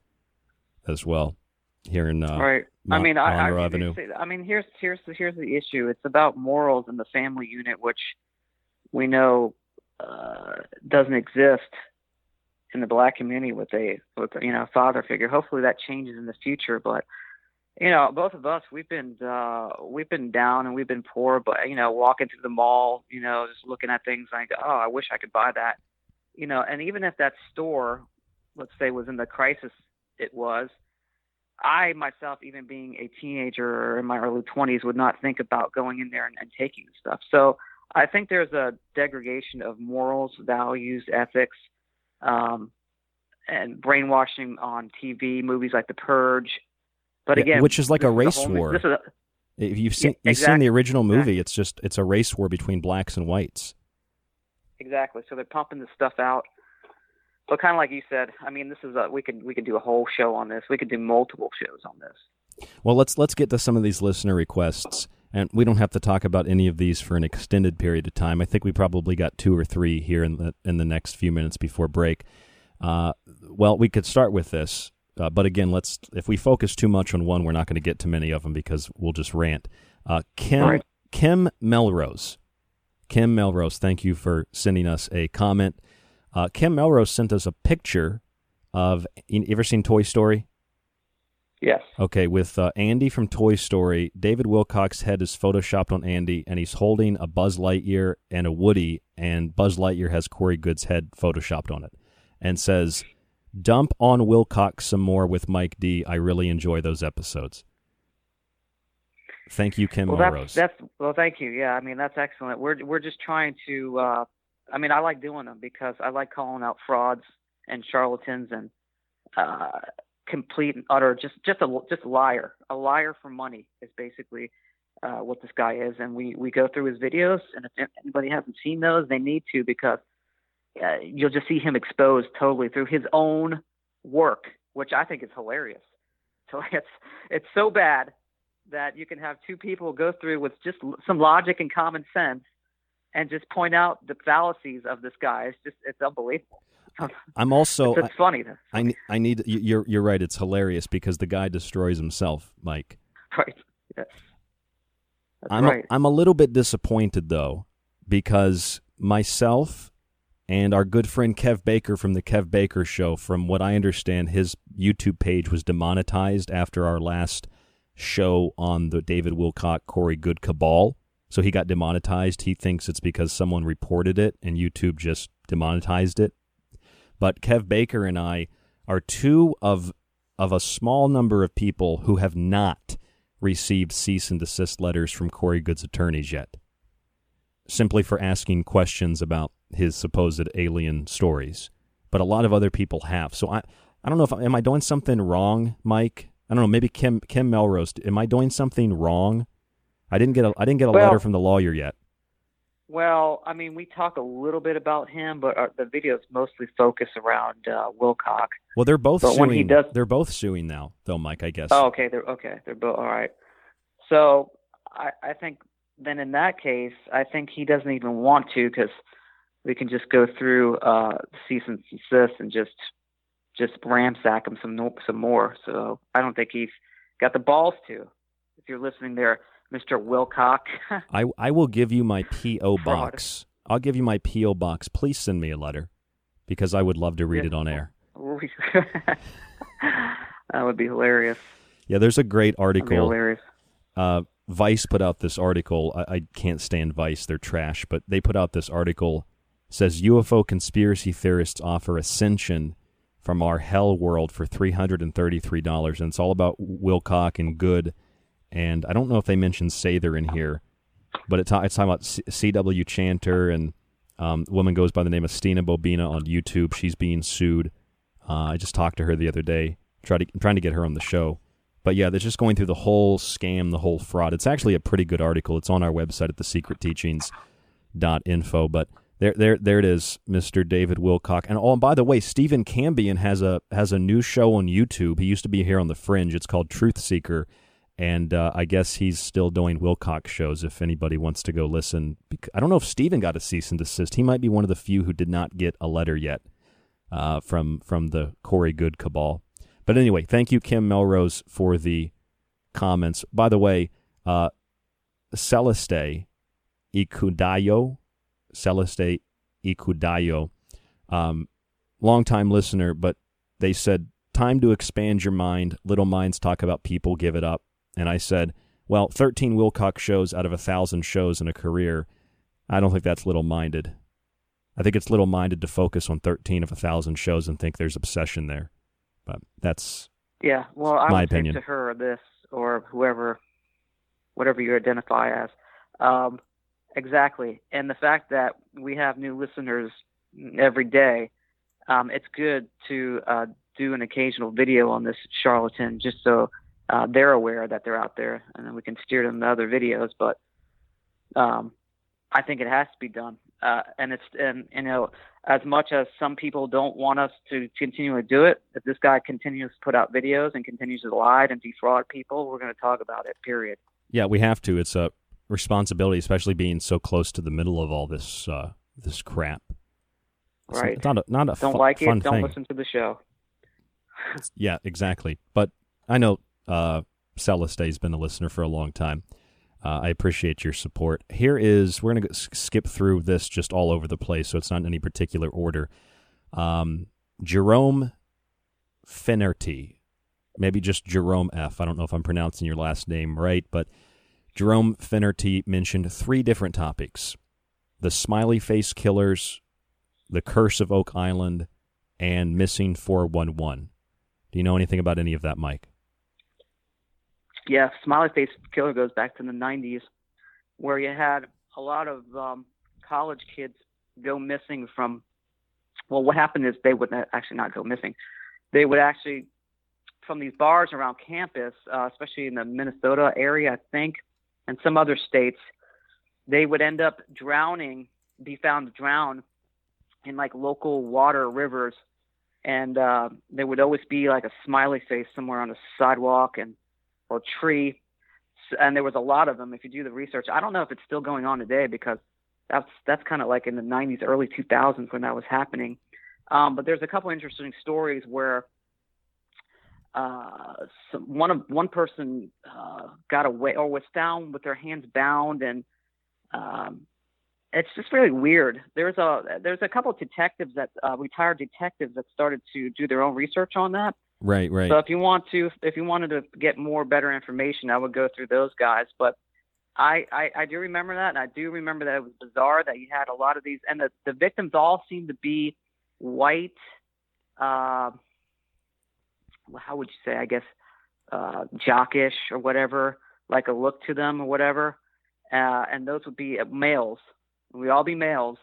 as well here in uh, right. I mean, I, I, Avenue. I mean, here's here's the, here's the issue. It's about morals in the family unit, which we know uh, doesn't exist in the black community with a with you know father figure. Hopefully that changes in the future, but you know both of us we've been uh we've been down and we've been poor but you know walking through the mall you know just looking at things like oh i wish i could buy that. You know and even if that store let's say was in the crisis it was i myself even being a teenager in my early 20s would not think about going in there and, and taking stuff. So i think there's a degradation of morals values ethics um and brainwashing on tv movies like the purge but Yeah, again, which is like a race whole- war. This is a, If you've seen Yeah, you've seen the original movie, Exactly. it's just it's a race war between blacks and whites. exactly. So they're pumping this stuff out. But kind of like you said, I mean, this is a we could we could do a whole show on this. We could do multiple shows on this. Well, let's let's get to some of these listener requests, and we don't have to talk about any of these for an extended period of time. I think we probably got two or three here in the in the next few minutes before break. Uh, well, we could start with this, uh, but again, let's if we focus too much on one, we're not going to get to many of them because we'll just rant. Uh, Kim Right. Kim Melrose, Kim Melrose, thank you for sending us a comment. Uh, Kim Melrose sent us a picture of. You ever seen Toy Story? Yes. Okay, with uh, Andy from Toy Story, David Wilcock's head is photoshopped on Andy, and he's holding a Buzz Lightyear and a Woody, and Buzz Lightyear has Corey Goode's head photoshopped on it, and says, "Dump on Wilcock some more with Mike D. I really enjoy those episodes." Thank you, Kim well, Melrose. that's that's well, thank you. Yeah, I mean that's excellent. We're we're just trying to. uh I mean, I like doing them because I like calling out frauds and charlatans and uh complete and utter just just a just a liar. A liar for money is basically uh what this guy is, and we we go through his videos, and if anybody hasn't seen those, they need to because uh, you'll just see him exposed totally through his own work, which I think is hilarious. So it's it's so bad that you can have two people go through with just some logic and common sense and just point out the fallacies of this guy. It's just it's unbelievable. I'm also. it's, it's funny. though. I I need. you- You're you're right. It's hilarious because the guy destroys himself, Mike. Right. Yes. That's I'm right. a, I'm a little bit disappointed though because myself and our good friend Kev Baker from the Kev Baker show from what I understand his YouTube page was demonetized after our last show on the David Wilcock Corey Goode cabal. So he got demonetized. He thinks it's because someone reported it and YouTube just demonetized it. But Kev Baker and I are two of of a small number of people who have not received cease and desist letters from Corey Goode's attorneys yet, simply for asking questions about his supposed alien stories. But a lot of other people have. So I, I don't know if am I doing something wrong, Mike? I don't know. Maybe Kim Kim Melrose. Am I doing something wrong? I didn't get a I didn't get a Well- letter from the lawyer yet. Well, I mean, we talk a little bit about him, but our, the videos mostly focus around uh, Wilcock. Well, they're both But suing. does- They're both suing now, though, Mike. I guess. Oh, okay. They're okay. They're both all right. So I, I think then in that case, I think he doesn't even want to because we can just go through uh, cease and desist and just just ransack him some some more. So I don't think he's got the balls to. If you're listening there, Mr. Wilcock. I I will give you my PO box. I'll give you my PO box. Please send me a letter because I would love to read it on air. that would be hilarious. Yeah, there's a great article. hilarious. Uh, Vice put out this article. I, I can't stand Vice; they're trash. But they put out this article says UFO conspiracy theorists offer ascension from our hell world for three hundred and it's all about Wilcock and Goode. And I don't know if they mentioned Sather in here, but it ta- it's talking about C.W. Chanter and um, woman goes by the name of Stina Bobina on YouTube. She's being sued. Uh, I just talked to her the other day, try to, trying to get her on the show. But yeah, they're just going through the whole scam, the whole fraud. It's actually a pretty good article. It's on our website at thesecretteachings.info. But there, there, there it is, Mr. David Wilcock. And oh, and by the way, Stephen Cambion has a has a new show on YouTube. He used to be here on the Fringe. It's called Truth Seeker, and uh, I guess he's still doing Wilcock shows. If anybody wants to go listen, I don't know if Stephen got a cease and desist. He might be one of the few who did not get a letter yet uh, from from the Corey Goode cabal. But anyway, thank you, Kim Melrose, for the comments. By the way, uh, Celeste Ikudayo, Celeste Ikudayo, um, longtime listener, but they said, time to expand your mind. Little minds talk about people, give it up. And I said, well, 13 Wilcock shows out of a thousand shows in a career. I don't think that's little minded. I think it's little minded to focus on 13 of a thousand shows and think there's obsession there. But that's Yeah, well, I My would opinion. to her or this or whoever, whatever you identify as, um, exactly. And the fact that we have new listeners every day, um, it's good to uh, do an occasional video on this charlatan, just so uh, they're aware that they're out there, and then we can steer them to other videos. But um, I think it has to be done, uh, and it's and you know as much as some people don't want us to continue to do it, if this guy continues to put out videos and continues to lie and defraud people, we're going to talk about it. Period. Yeah, we have to. It's a responsibility, especially being so close to the middle of all this uh, this crap. It's Right. It's not a, not a don't fu- like fun it. Don't thing. listen to the show. Yeah, exactly. But I know uh, Celeste's been a listener for a long time. Uh, I appreciate your support. Here is we're going to skip through this just all over the place, so it's not in any particular order. Um, Jerome Finnerty, maybe just Jerome F. I don't know if I'm pronouncing your last name right, but Jerome Finnerty mentioned three different topics: the smiley face killers, the curse of Oak Island, and missing 411. Do you know anything about any of that, Mike? yeah, Smiley Face Killer goes back to the 90s, where you had a lot of um, college kids go missing from. Well, what happened is they would actually not go missing. They would actually, from these bars around campus, uh, especially in the Minnesota area, I think, and some other states, they would end up drowning, be found drowned in like local water rivers. And uh, there would always be like a smiley face somewhere on a sidewalk and or tree. And there was a lot of them. If you do the research, I don't know if it's still going on today because that's that's kind of like in the 90s, early 2000s when that was happening. Um, but there's a couple interesting stories where uh, some, one of one person uh, got away or was found with their hands bound, and um, it's just really weird. There's a there's a couple of detectives that uh, retired detectives that started to do their own research on that. Right, right. So if you want to, if you wanted to get more better information, I would go through those guys. But I, I, I do remember that, and I do remember that it was bizarre that you had a lot of these, and the the victims all seemed to be white. Uh, how would you say? I guess uh, jockish or whatever, like a look to them or whatever. Uh, and those would be males. We all be males,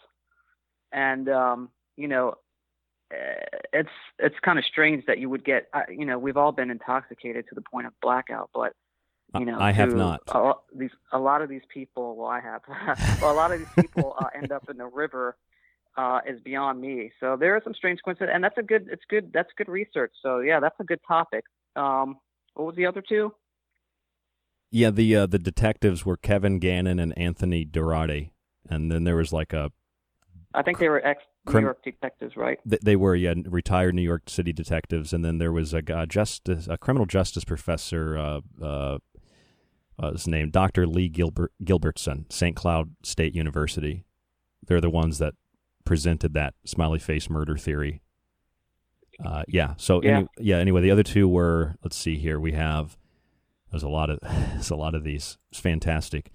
and um, you know, uh, it's it's kind of strange that you would get. Uh, you know, we've all been intoxicated to the point of blackout, but you know, I have to- not. A, these a lot of these people. Well, I have. well, a lot of these people uh, end up in the river. Uh, is beyond me. So there are some strange coincidences, and that's a good. It's good. That's good research. So yeah, that's a good topic. Um, what was the other two? Yeah, the uh, the detectives were Kevin Gannon and Anthony Duarte, and then there was like a I think they were ex New York detectives, right? Th- They were, yeah, retired New York City detectives, and then there was a guy, justice, a criminal justice professor. Uh, uh, uh, his name, Doctor Lee Gilbert Gilbertson, St. Cloud State University. They're the ones that presented that smiley face murder theory. Uh, yeah. So Yeah. any- yeah. Anyway, the other two were. Let's see here. We have. There's a lot of. There's a lot of these. It's fantastic.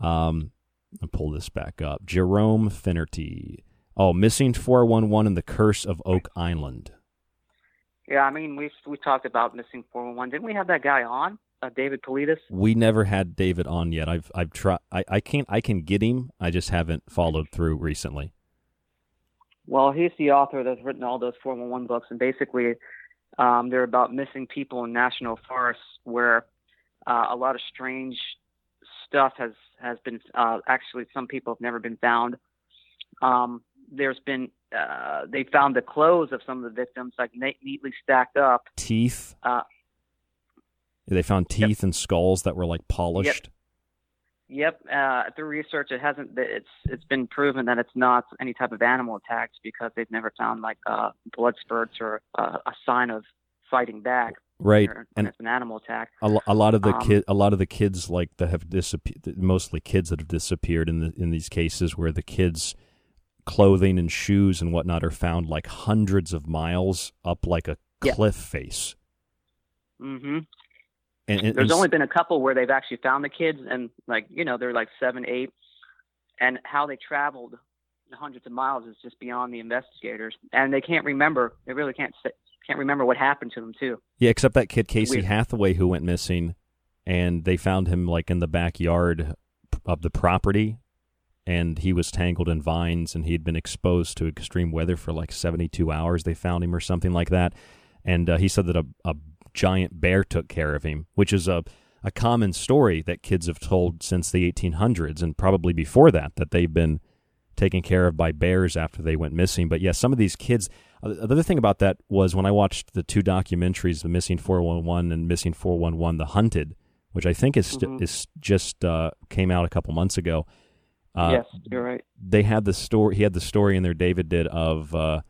Um, I'll pull this back up. Jerome Finnerty. Oh, missing 411 and the curse of Oak Island. Yeah, I mean, we we talked about missing 411. Didn't we have that guy on, uh, David Paulides? We never had David on yet. I've I've tried. I, I can't. I can get him. I just haven't followed through recently. Well, he's the author that's written all those 411 books, and basically, um, they're about missing people in national forests where uh, a lot of strange stuff has has been. Uh, actually, some people have never been found. Um, there's been uh, they found the clothes of some of the victims like na- neatly stacked up. Teeth. Uh, They found teeth and skulls that were like polished. Yep. Yep, uh, through research, it hasn't. It's it's been proven that it's not any type of animal attacks because they've never found like uh, blood spurts or uh, a sign of fighting back. Right, and- it's an animal attack. A, a lot of the Um, kid, a lot of the kids like that have disappeared. Mostly kids that have disappeared in the in these cases where the kids' clothing and shoes and whatnot are found like hundreds of miles up like a Yeah. cliff face. hmm And, and- There's and only been a couple where they've actually found the kids, and like you know, they're like seven, eight, and how they traveled hundreds of miles is just beyond the investigators, and they can't remember. They really can't say, can't remember what happened to them too. Yeah, except that kid Casey Weird. Hathaway who went missing, and they found him like in the backyard of the property, and he was tangled in vines, and he'd been exposed to extreme weather for like seventy-two hours. They found him or something like that, and uh, he said that a, a giant bear took care of him, which is a a common story that kids have told since the 1800s and probably before that that they've been taken care of by bears after they went missing. But yeah, some of these kids. uh, The other thing about that was when I watched the two documentaries, the Missing 411 and Missing 411, The Hunted, which I think is st- Mhm. is just uh, came out a couple months ago. Uh, yes, you're right. They had the story. He had the story in there. David did of uh,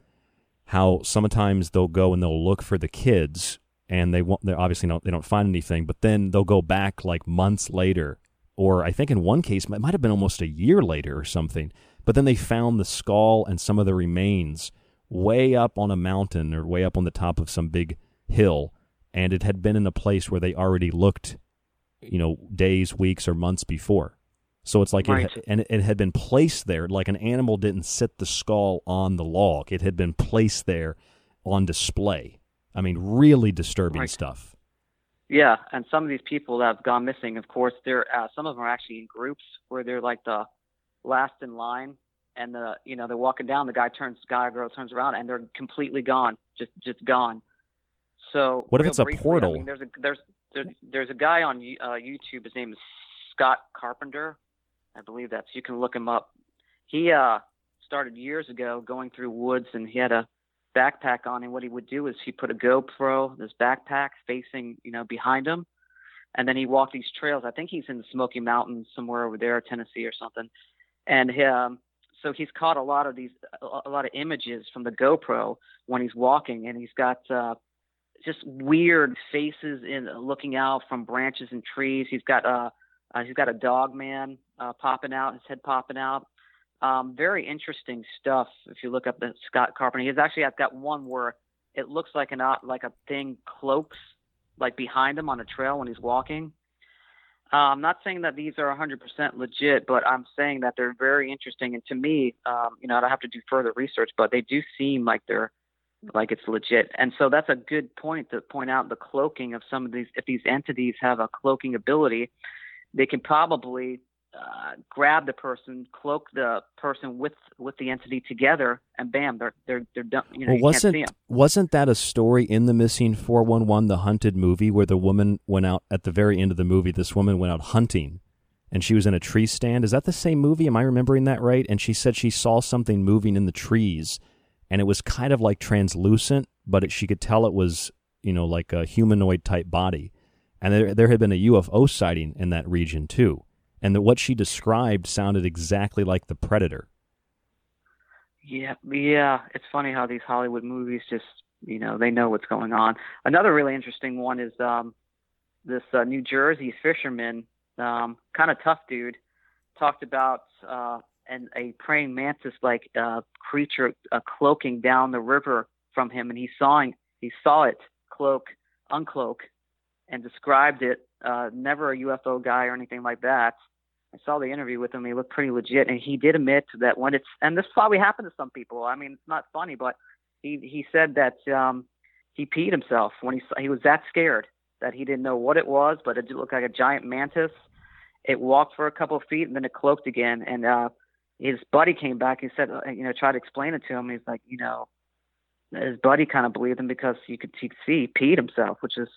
how sometimes they'll go and they'll look for the kids, and they won't. They obviously don't. They don't find anything, but then they'll go back like months later, or I think in one case it might have been almost a year later or something. But then they found the skull and some of the remains way up on a mountain or way up on the top of some big hill, and it had been in a place where they already looked, you know, days, weeks, or months before. So it's like Right. it, and it, it had been placed there, like an animal didn't sit the skull on the log. It had been placed there on display. I mean, really disturbing Right. stuff. Yeah, and some of these people that have gone missing, of course, they're uh, some of them are actually in groups where they're like the last in line, and the you know they're walking down, the guy turns, guy or girl turns around, and they're completely gone, just just gone. So What if it's a portal? I mean, there's a there's there, there's a guy on uh, YouTube. His name is Scott Carpenter, I believe that's. You can look him up. He uh started years ago going through woods, and he had a backpack on, and what he would do is he put a GoPro, this backpack facing, you know, behind him, and then he walked these trails. I think he's in the Smoky Mountains somewhere over there, Tennessee or something. And um, so he's caught a lot of these, a lot of images from the GoPro when he's walking, and he's got uh, just weird faces in looking out from branches and trees. He's got uh, uh he's got a dog man uh, popping out, his head popping out. Um, very interesting stuff. If you look up the Scott Carpenter, he's actually I've got one where it looks like an uh, like a thing cloaks like behind him on a trail when he's walking. Uh, I'm not saying that these are 100% legit, but I'm saying that they're very interesting. And to me, um, you know, I'd have to do further research, but they do seem like they're like it's legit. And so that's a good point to point out the cloaking of some of these. If these entities have a cloaking ability, they can probably uh, grab the person, cloak the person with with the entity together, and bam, they're they're they're done. You know, well, wasn't can't see 'em. wasn't that a story in the missing 411 the hunted movie where the woman went out at the very end of the movie this woman went out hunting and she was in a tree stand is that the same movie am i remembering that right and she said she saw something moving in the trees and it was kind of like translucent but it, she could tell it was you know like a humanoid type body and there there had been a UFO sighting in that region too and that what she described sounded exactly like the predator Yeah, yeah. It's funny how these Hollywood movies just, you know, they know what's going on. Another really interesting one is um, this uh, New Jersey fisherman, um, kind of tough dude, talked about uh, and a praying mantis like uh, creature uh, cloaking down the river from him, and he saw he saw it cloak, uncloak, and described it. Uh, never a UFO guy or anything like that. I saw the interview with him. He looked pretty legit, and he did admit that when it's and this probably happened to some people. I mean, it's not funny, but he he said that um, he peed himself when he he was that scared that he didn't know what it was, but it did look like a giant mantis. It walked for a couple of feet and then it cloaked again. And uh, his buddy came back. He said, uh, you know, tried to explain it to him. He's like, you know, his buddy kind of believed him because you could see he peed himself, which is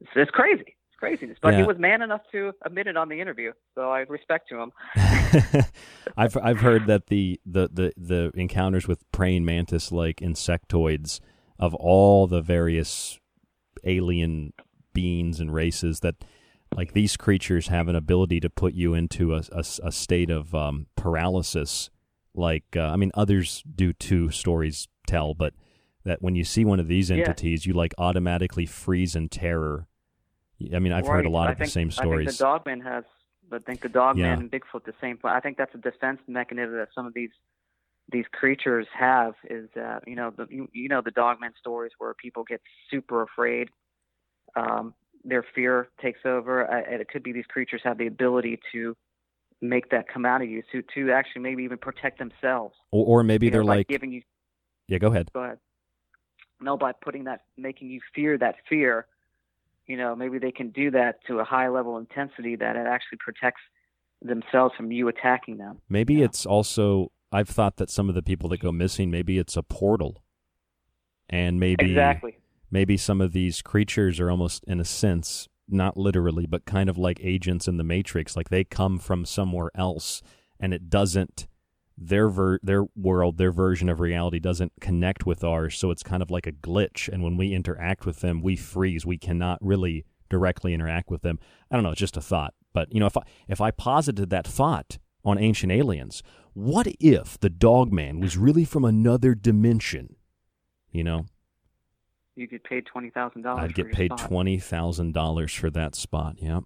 it's, it's crazy craziness. But yeah. he was man enough to admit it on the interview, so I respect to him. I've I've heard that the, the, the, the encounters with praying mantis like insectoids of all the various alien beings and races that like these creatures have an ability to put you into a, a, a state of um, paralysis like uh, i mean others do too stories tell but that when you see one of these entities yeah. you like automatically freeze in terror I mean, I've right. heard a lot of think, the same stories. I think the Dogman has, I think the Dogman Yeah. and Bigfoot the same. I think that's a defense mechanism that some of these these creatures have. Is that you know the you, you know the Dogman stories where people get super afraid, um, their fear takes over, uh, and it could be these creatures have the ability to make that come out of you to to actually maybe even protect themselves. Or, or maybe You they're by like, giving you yeah, go ahead. go ahead. No, by putting that, making you fear that fear, you know, maybe they can do that to a high level intensity that it actually protects themselves from you attacking them. Maybe it's also. I've thought that some of the people that go missing, maybe it's a portal, and maybe Exactly. maybe some of these creatures are almost, in a sense, not literally, but kind of like agents in the Matrix. Like they come from somewhere else, and it doesn't their ver- their world, their version of reality doesn't connect with ours, so it's kind of like a glitch. And when we interact with them, we freeze. We cannot really directly interact with them. I don't know. It's just a thought, but you know, if I if I posited that thought on ancient aliens, what if the dog man was really from another dimension? You know, You get paid twenty thousand dollars. I'd get paid twenty thousand dollars for that spot. Yeah.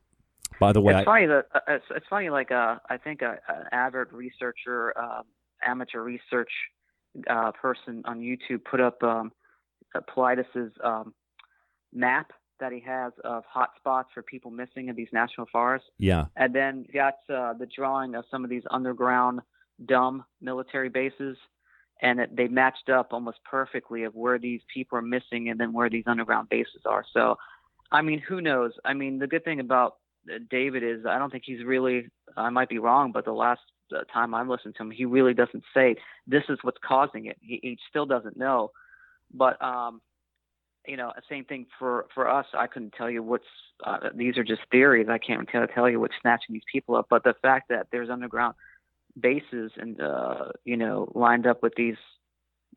By the way, it's I, funny that uh, it's, it's funny. Like uh, I think a, an avid researcher, uh, amateur research uh, person on YouTube put up um, uh, Paulides's um, map that he has of hot spots for people missing in these national forests. yeah, And then got uh, the drawing of some of these underground dumb military bases, and it, they matched up almost perfectly of where these people are missing and then where these underground bases are. So, I mean, who knows? I mean, the good thing about uh, David is I don't think he's really. I might be wrong, but the last uh, time I've listened to him, he really doesn't say this is what's causing it. He, he still doesn't know. But um, you know, same thing for for us. I couldn't tell you what's. Uh, these are just theories. I can't tell tell you what's snatching these people up. But the fact that there's underground bases and uh, you know lined up with these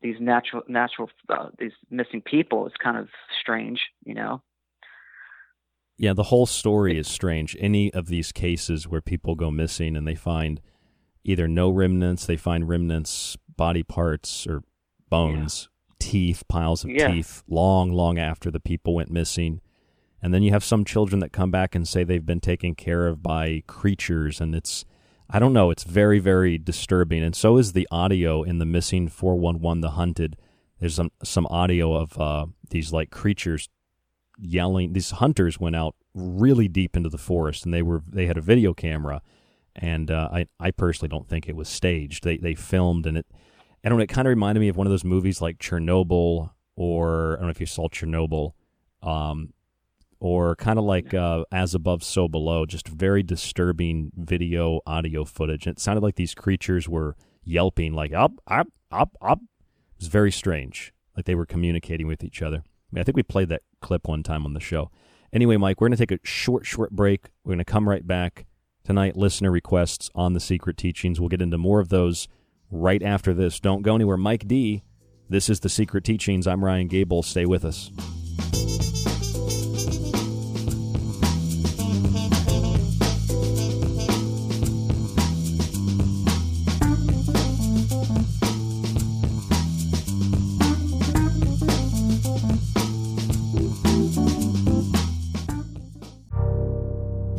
these natural natural uh, these missing people is kind of strange. You know. Yeah. The whole story is strange. Any of these cases where people go missing and they find either no remnants, they find remnants, body parts or bones, teeth, piles of Yeah. teeth, long, long after the people went missing. And then you have some children that come back and say they've been taken care of by creatures, and it's, I don't know, it's very, very disturbing. And so is the audio in the missing 411 The Hunted. There's some, some audio of uh, these like creatures yelling. These hunters went out really deep into the forest, and they were they had a video camera, and uh, I I personally don't think it was staged. They they filmed, and it I don't know. It kind of reminded me of one of those movies like Chernobyl, or I don't know if you saw Chernobyl, um, or kind of like uh, As Above, So Below. Just very disturbing video audio footage. And it sounded like these creatures were yelping, like up, up, up, up. It was very strange, like they were communicating with each other. I, mean, I think we played that clip one time on the show. Anyway, Mike, we're going to take a short, short break. We're going to come right back tonight. Listener requests on the secret teachings. We'll get into more of those right after this. Don't go anywhere. Mike D. This is the secret teachings. I'm Ryan Gable. Stay with us.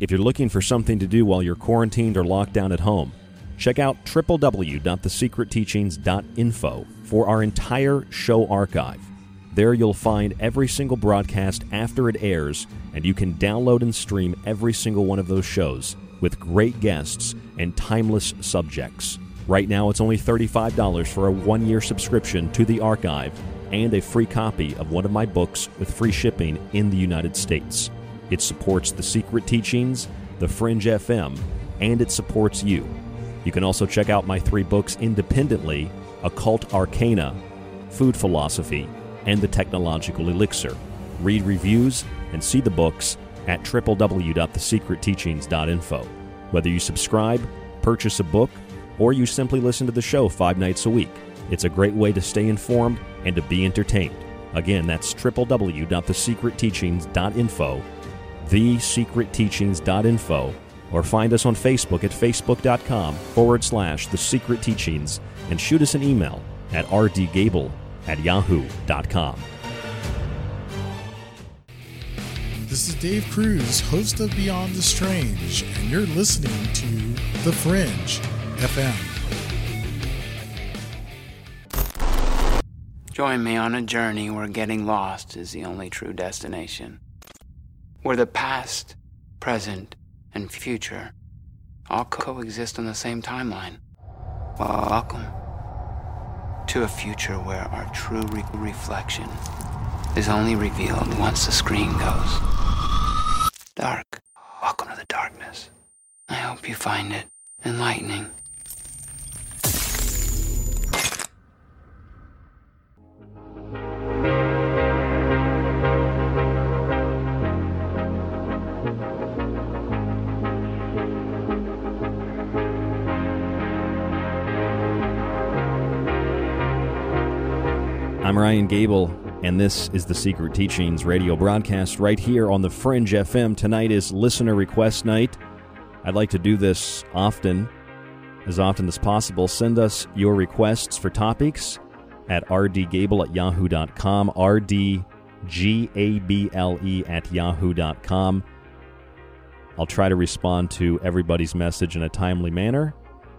If you're looking for something to do while you're quarantined or locked down at home, check out www.thesecretteachings.info for our entire show archive. There you'll find every single broadcast after it airs, and you can download and stream every single one of those shows with great guests and timeless subjects. Right now, it's only $35 for a one year subscription to the archive and a free copy of one of my books with free shipping in the United States. It supports the secret teachings, the Fringe FM, and it supports you. You can also check out my three books independently Occult Arcana, Food Philosophy, and The Technological Elixir. Read reviews and see the books at www.thesecretteachings.info. Whether you subscribe, purchase a book, or you simply listen to the show five nights a week, it's a great way to stay informed and to be entertained. Again, that's www.thesecretteachings.info, thesecretteachings.info, or find us on Facebook at facebook.com forward slash the secret teachings and shoot us an email at rdgable at yahoo.com. This is Dave Cruz, host of Beyond the Strange, and you're listening to The Fringe FM. Join me on a journey where getting lost is the only true destination. Where the past, present, and future all coexist on the same timeline. Welcome to a future where our true re- reflection is only revealed once the screen goes dark. Welcome to the darkness. I hope you find it enlightening. I'm Ryan Gable, and this is the Secret Teachings radio broadcast right here on the Fringe FM. Tonight is listener request night. I'd like to do this often, as often as possible. Send us your requests for topics at rdgable at yahoo.com, rdgable at yahoo.com. I'll try to respond to everybody's message in a timely manner.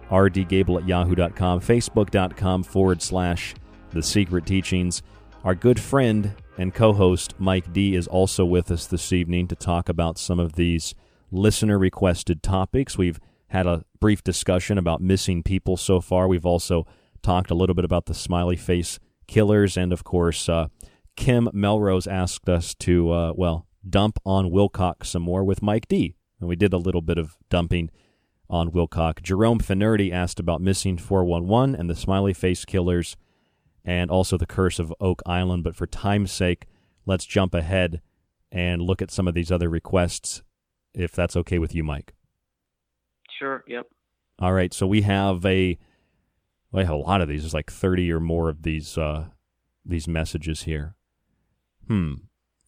rdgable at yahoo.com, facebook.com forward slash the secret teachings. Our good friend and co host Mike D is also with us this evening to talk about some of these listener requested topics. We've had a brief discussion about missing people so far. We've also talked a little bit about the smiley face killers. And of course, uh, Kim Melrose asked us to, uh, well, dump on Wilcock some more with Mike D. And we did a little bit of dumping on Wilcock. Jerome Finnerty asked about missing 411 and the smiley face killers and also the Curse of Oak Island. But for time's sake, let's jump ahead and look at some of these other requests, if that's okay with you, Mike. Sure. Yep. All right. So we have a have a lot of these. There's like thirty or more of these uh, these messages here. Hmm.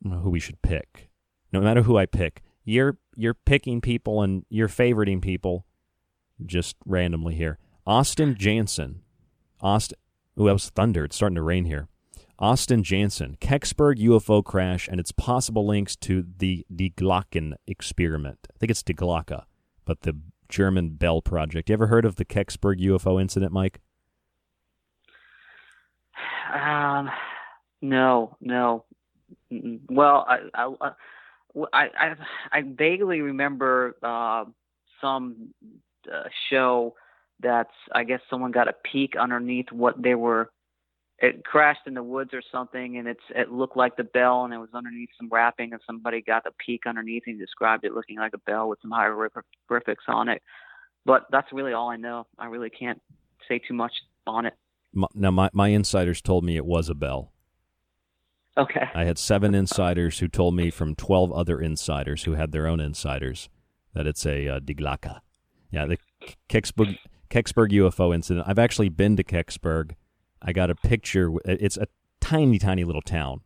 Who we should pick? No matter who I pick, you're you're picking people and you're favoriting people just randomly here. Austin Jansen. Austin Ooh, that was thunder. It's starting to rain here. Austin Jansen, Kecksburg UFO crash and its possible links to the Die Glocken experiment. I think it's Die but the German Bell project. You ever heard of the Kecksburg UFO incident, Mike? Um, no, no. Well, I, I, I, I, I vaguely remember uh, some uh, show that's I guess someone got a peek underneath what they were. It crashed in the woods or something, and it's it looked like the bell, and it was underneath some wrapping, and somebody got the peek underneath and described it looking like a bell with some hieroglyphics on it. But that's really all I know. I really can't say too much on it. Now, my my insiders told me it was a bell. Okay. I had seven insiders who told me from twelve other insiders who had their own insiders that it's a uh, Die Glocke. Yeah, the Kecksburg, Kecksburg UFO incident. I've actually been to Kecksburg. I got a picture. It's a tiny, tiny little town.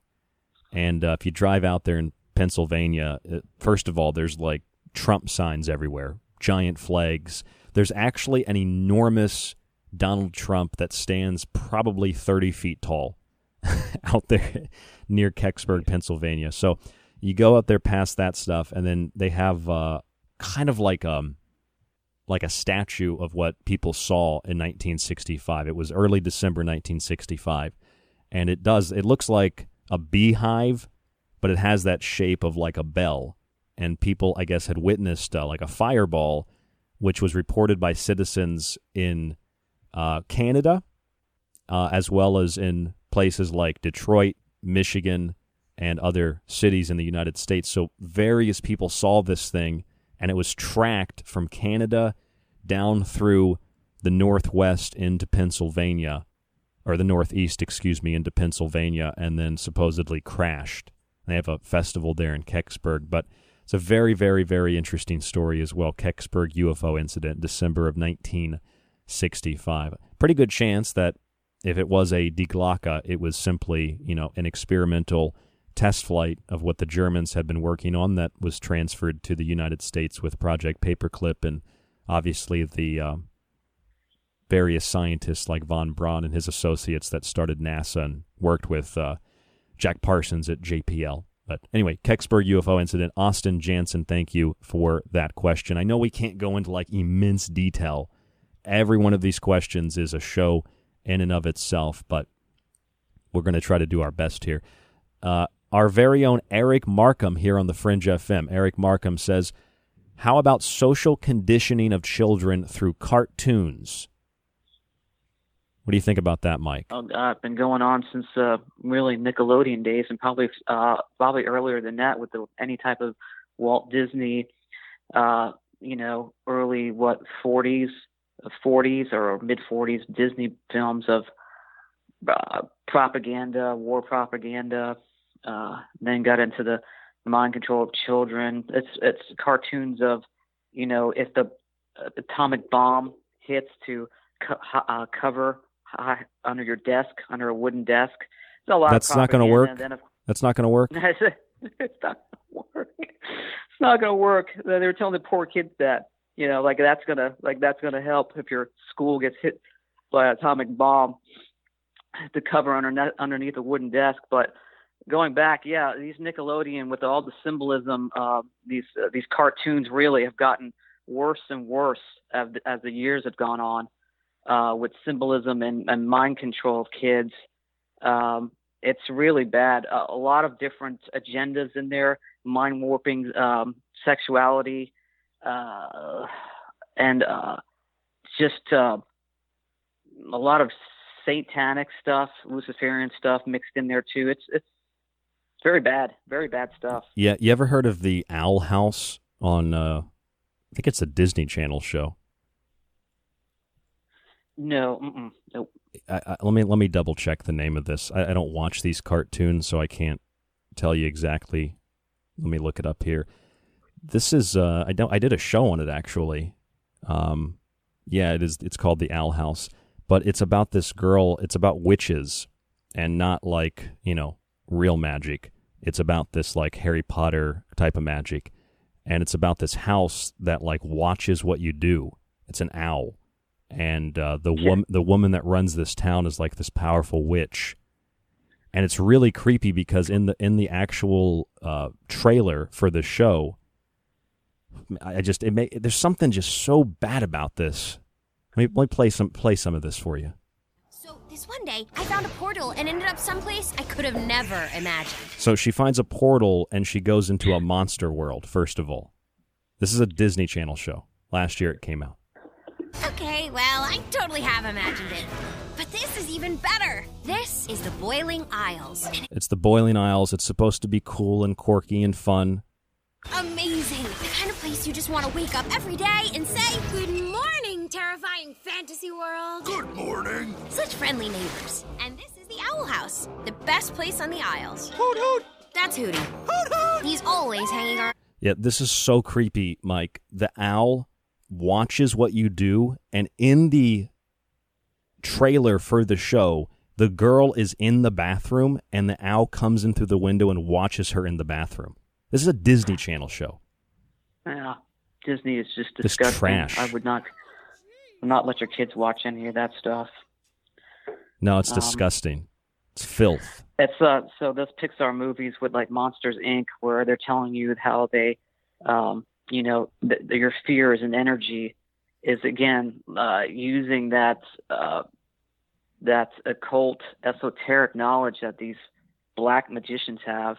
And uh, if you drive out there in Pennsylvania, uh, first of all, there's like Trump signs everywhere, giant flags. There's actually an enormous Donald Trump that stands probably 30 feet tall out there near Kecksburg, Pennsylvania. So you go out there past that stuff, and then they have uh, kind of like um like a statue of what people saw in 1965. It was early December 1965, and it does it looks like a beehive, but it has that shape of like a bell. And people, I guess, had witnessed uh, like a fireball, which was reported by citizens in uh, Canada, uh, as well as in places like Detroit, Michigan, and other cities in the United States. So various people saw this thing, and it was tracked from Canada down through the Northwest into Pennsylvania, or the Northeast, excuse me, into Pennsylvania, and then supposedly crashed. They have a festival there in Kecksburg, but it's a very, very, very interesting story as well. Kecksburg UFO incident, December of 1965. Pretty good chance that if it was a Die it was simply, you know, an experimental test flight of what the Germans had been working on that was transferred to the United States with Project Paperclip and obviously the uh, various scientists like von Braun and his associates that started NASA and worked with uh, Jack Parsons at JPL. But anyway, Kecksburg UFO incident. Austin Jansen, thank you for that question. I know we can't go into like immense detail. Every one of these questions is a show in and of itself, but we're going to try to do our best here. Uh, our very own Eric Markham here on the Fringe FM. Eric Markham says, How about social conditioning of children through cartoons? What do you think about that, Mike? Oh, God, been going on since uh, really Nickelodeon days, and probably uh, probably earlier than that with the, any type of Walt Disney, uh, you know, early what 40s, 40s or mid 40s Disney films of uh, propaganda, war propaganda. Uh, then got into the mind control of children. It's it's cartoons of, you know, if the uh, atomic bomb hits to co- uh, cover high, under your desk, under a wooden desk. There's a lot That's of not going to work. That's not going to work. it's not going to work. It's not going to work. They were telling the poor kids that, you know, like that's gonna like that's gonna help if your school gets hit by an atomic bomb to cover under, underneath a wooden desk. But going back, yeah, these Nickelodeon with all the symbolism, uh, these uh, these cartoons really have gotten worse and worse as, as the years have gone on uh, with symbolism and, and mind control of kids. Um, it's really bad. A lot of different agendas in there, mind warping, um, sexuality, uh, and uh, just uh, a lot of satanic stuff, Luciferian stuff mixed in there too. It's it's very bad, very bad stuff. Yeah, you ever heard of the Owl House on? Uh, I think it's a Disney Channel show. No, nope. I, I, let me let me double check the name of this. I, I don't watch these cartoons, so I can't tell you exactly. Let me look it up here. This is uh, I don't I did a show on it actually. Um, yeah, it is. It's called the Owl House, but it's about this girl. It's about witches, and not like you know real magic. It's about this like Harry Potter type of magic, and it's about this house that like watches what you do. It's an owl, and uh, the woman the woman that runs this town is like this powerful witch, and it's really creepy because in the in the actual uh, trailer for the show, I just it may, there's something just so bad about this. Let me, let me play some play some of this for you. So this one day, I found a portal and ended up someplace I could have never imagined. So she finds a portal and she goes into a monster world. First of all, this is a Disney Channel show. Last year it came out. Okay, well, I totally have imagined it. But this is even better. This is the Boiling Isles. It's the Boiling Isles. It's supposed to be cool and quirky and fun. Amazing. The kind of place you just want to wake up every day and say, Good morning, terrifying fantasy world. Good morning. Such friendly neighbors. And this is the Owl House, the best place on the Isles. Hoot hoot. That's Hootie. Hoot hoot. He's always hanging around. Yeah, this is so creepy, Mike. The owl watches what you do, and in the trailer for the show, the girl is in the bathroom, and the owl comes in through the window and watches her in the bathroom. This is a Disney Channel show. Yeah, Disney is just disgusting. This trash. I would not, would not let your kids watch any of that stuff. No, it's Um, disgusting. It's filth. It's uh so those Pixar movies with like Monsters Inc. where they're telling you how they, um, you know, th- your fears and energy is again uh, using that uh, that occult esoteric knowledge that these black magicians have,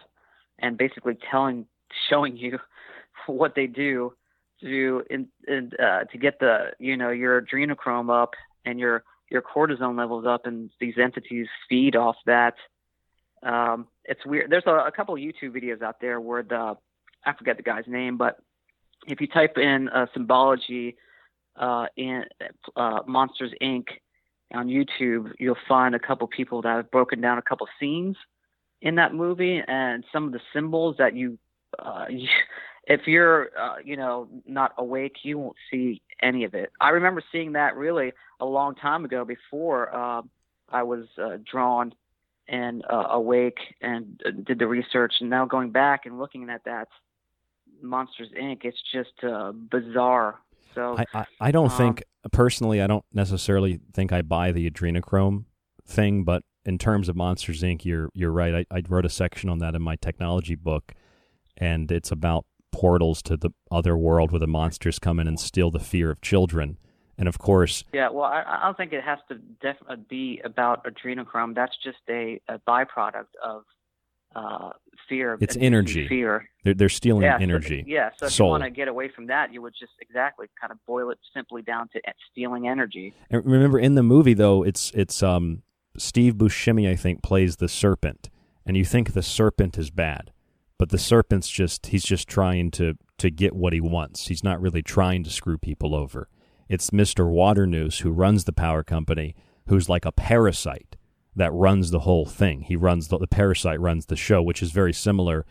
and basically telling showing you what they do to in, in uh, to get the you know your adrenochrome up and your your cortisone levels up, and these entities feed off that. Um, it's weird. There's a, a couple YouTube videos out there where the I forget the guy's name, but if you type in uh, symbology uh, in uh, Monsters Inc. on YouTube, you'll find a couple people that have broken down a couple scenes in that movie and some of the symbols that you, uh, you if you're uh, you know not awake, you won't see any of it. I remember seeing that really a long time ago before uh, I was uh, drawn and uh, awake and uh, did the research, and now going back and looking at that Monsters Inc. It's just uh, bizarre. So I, I, I don't um, think personally. I don't necessarily think I buy the adrenochrome thing, but in terms of Monsters Inc., you're you're right. I, I wrote a section on that in my technology book, and it's about portals to the other world where the monsters come in and steal the fear of children. And of course, Yeah, well, I, I don't think it has to def- uh, be about adrenochrome. That's just a, a byproduct of uh, fear. it's energy. Fear. They're they're stealing yeah, so- energy. yeah, so if soul. you want to get away from that, you would just exactly kind of boil it simply down to stealing energy. And remember, in the movie though, it's it's um Steve Buscemi, I think, plays the serpent, and you think the serpent is bad, but the serpent's just he's just trying to to get what he wants. He's not really trying to screw people over. It's Mister Waternoose who runs the power company, who's like a parasite that runs the whole thing. He runs the, the parasite runs the show, which is very similar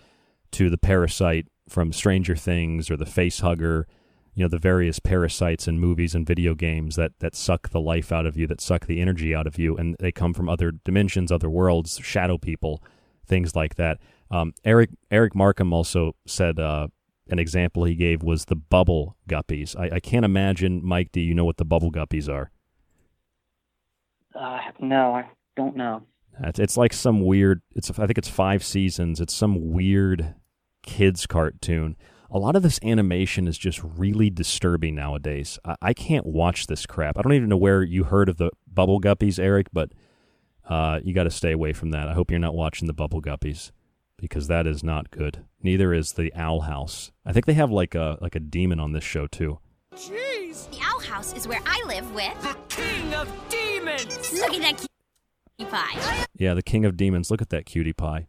to the parasite from Stranger Things or the face hugger you know the various parasites in movies and video games that that suck the life out of you that suck the energy out of you and they come from other dimensions other worlds shadow people things like that um, eric eric markham also said uh, an example he gave was the bubble guppies I, I can't imagine mike do you know what the bubble guppies are Uh, no, I don't know. it's, it's like some weird it's i think it's five seasons it's some weird kids cartoon a lot of this animation is just really disturbing nowadays. I, I can't watch this crap. I don't even know where you heard of the Bubble Guppies, Eric, but uh, you got to stay away from that. I hope you're not watching the Bubble Guppies because that is not good. Neither is the Owl House. I think they have like a like a demon on this show too. Jeez! The Owl House is where I live with the King of Demons. Look at that cutie pie. Yeah, the King of Demons. Look at that cutie pie.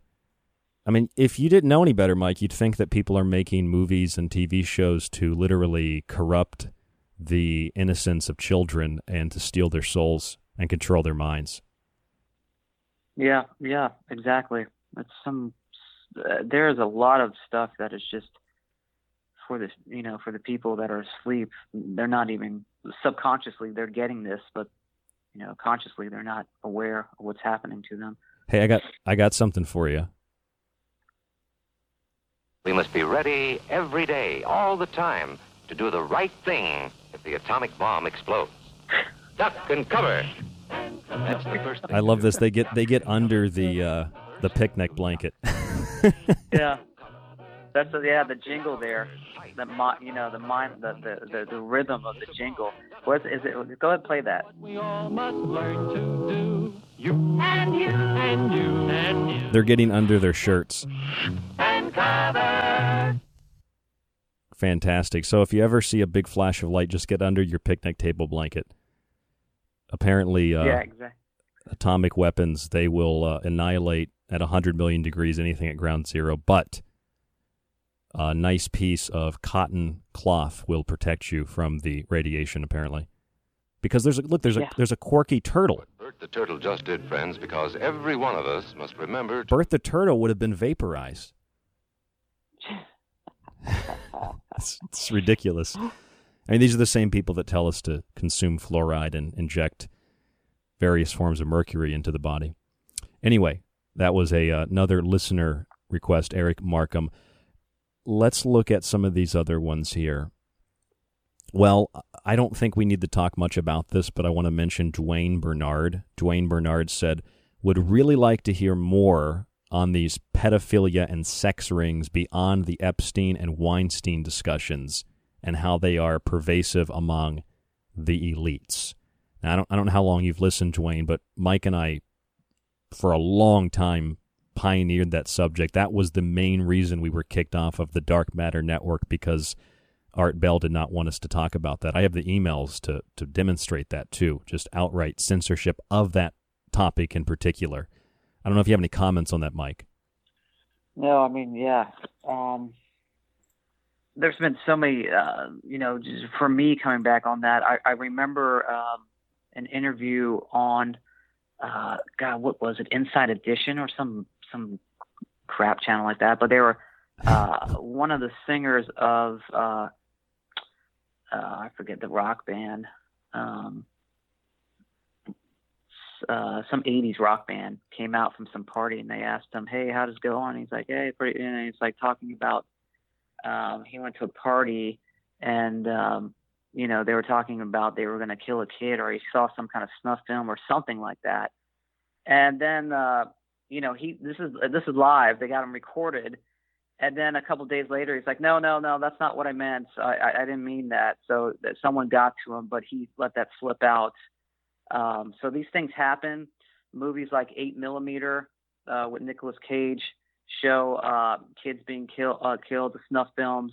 I mean, if you didn't know any better, Mike, you'd think that people are making movies and TV shows to literally corrupt the innocence of children and to steal their souls and control their minds. Yeah, yeah, exactly. It's some. Uh, there is a lot of stuff that is just for this, you know, for the people that are asleep. They're not even subconsciously they're getting this, but you know, consciously they're not aware of what's happening to them. Hey, I got I got something for you. We must be ready every day, all the time, to do the right thing if the atomic bomb explodes. Duck and cover. That's the first thing. I love this. They get they get under the uh, the picnic blanket. yeah, that's the, yeah the jingle there. The mi- you know the mind the, the the the rhythm of the jingle. What is it? Go ahead and play that. We all must learn to do. You and you and you and you They're getting under their shirts. and cover. Fantastic. So if you ever see a big flash of light, just get under your picnic table blanket. Apparently, uh, yeah, exactly. atomic weapons they will uh, annihilate at 100 million degrees anything at ground zero but a nice piece of cotton cloth will protect you from the radiation apparently because there's a look there's a Yeah. there's a quirky turtle Bert the Turtle just did, friends, because every one of us must remember to bert the turtle would have been vaporized it's, it's ridiculous I mean, these are the same people that tell us to consume fluoride and inject various forms of mercury into the body. Anyway, that was a uh, another listener request, Eric Markham. Let's look at some of these other ones here. Well, I don't think we need to talk much about this, but I want to mention Dwayne Bernard. Dwayne Bernard said, would really like to hear more on these pedophilia and sex rings beyond the Epstein and Weinstein discussions and how they are pervasive among the elites. Now, I don't, I don't know how long you've listened, Dwayne, but Mike and I, for a long time, pioneered that subject. That was the main reason we were kicked off of the Dark Matter Network because Art Bell did not want us to talk about that. I have the emails to, to demonstrate that too, just outright censorship of that topic in particular. I don't know if you have any comments on that, Mike. No, I mean, yeah. Um, there's been so many, uh, you know, for me coming back on that, I, I remember um, an interview on, uh, God, what was it, Inside Edition or some some crap channel like that. But they were uh, one of the singers of, uh, uh, I forget the rock band. Um, uh, some 80s rock band came out from some party and they asked him, Hey, how does it go on? He's like, Hey, pretty, and he's like talking about, um, he went to a party and, um, you know, they were talking about they were going to kill a kid or he saw some kind of snuff film or something like that. And then, uh, you know, he, this is, this is live. They got him recorded. And then a couple days later, he's like, no, no, no, that's not what I meant. I, I, I didn't mean that. So that someone got to him, but he let that slip out um, so these things happen. Movies like Eight Millimeter uh, with Nicolas Cage show uh, kids being kill, uh, killed. Snuff films.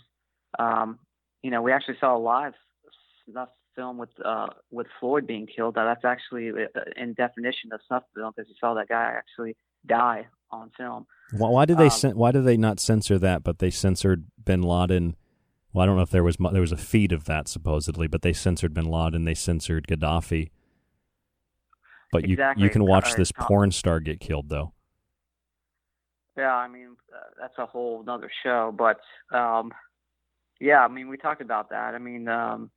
Um, you know, we actually saw a live snuff film with uh, with Floyd being killed. Uh, that's actually uh, in definition of snuff film because you saw that guy actually die on film. Why, why did they Um, why did they not censor that? But they censored Bin Laden. Well, I don't know if there was there was a feed of that supposedly, but they censored Bin Laden. They censored Gaddafi. But you Exactly. you can watch this porn star get killed though. Yeah, I mean uh, that's a whole another show, but um, yeah, I mean we talked about that. I mean um,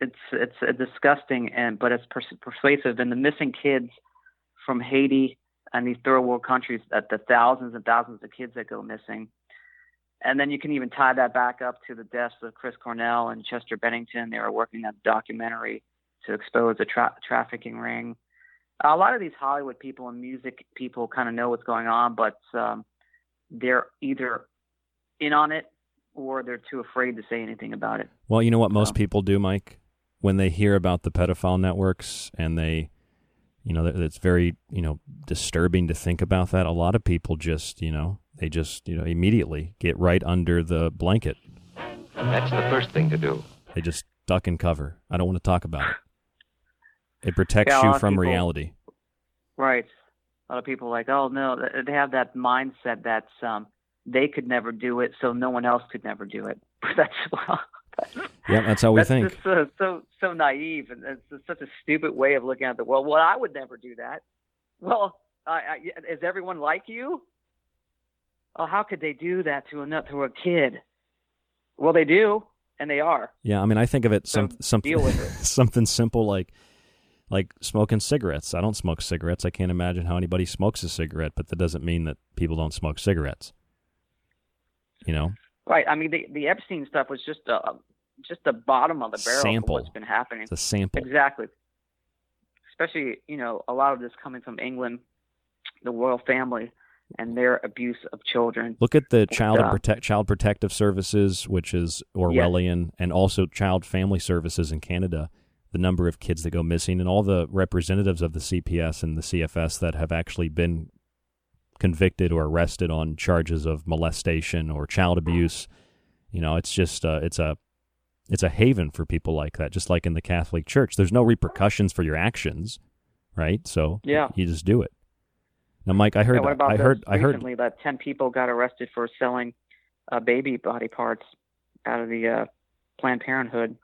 it's it's uh, disgusting and but it's pers- persuasive. And the missing kids from Haiti and these third world countries, that the thousands and thousands of kids that go missing, and then you can even tie that back up to the deaths of Chris Cornell and Chester Bennington. They were working on a documentary to expose a tra- trafficking ring a lot of these Hollywood people and music people kind of know what's going on, but um, they're either in on it or they're too afraid to say anything about it. Well, you know what most people do, Mike, when they hear about the pedophile networks and they, you know, that- it's very you know disturbing to think about that. A lot of people just you know they just you know immediately get right under the blanket. That's the first thing to do. They just duck and cover. I don't want to talk about it. It protects Yeah, you from people- reality. Right. A lot of people are like, oh no, they have that mindset that um, they could never do it, so no one else could never do it. that's well, Yeah, that's how we that's think. just so so so naive, and it's such a stupid way of looking at the world. Well, I would never do that. Well, I, I, is everyone like you? Oh, how could they do that to a to a kid? Well, they do, and they are. Yeah, I mean, I think of it So some something with it. something simple like like smoking cigarettes. I don't smoke cigarettes. I can't imagine how anybody smokes a cigarette, but that doesn't mean that people don't smoke cigarettes. You know, Right. I mean, the the Epstein stuff was just a just the bottom of the barrel Sample. of what's been happening. It's a sample. Exactly. Especially, you know, a lot of this coming from England, the royal family, and their abuse of children. look at the child uh, protect child protective services, which is Orwellian, and also child family services in Canada. The number of kids that go missing, and all the representatives of the CPS and the CFS that have actually been convicted or arrested on charges of molestation or child abuse. You know, it's just uh, it's a it's a haven for people like that. Just like in the Catholic Church, there's no repercussions for your actions, right? So Yeah. you just do it. Now, Mike, I heard Yeah, what about I heard I heard recently that ten people got arrested for selling uh, baby body parts out of the uh, Planned Parenthood.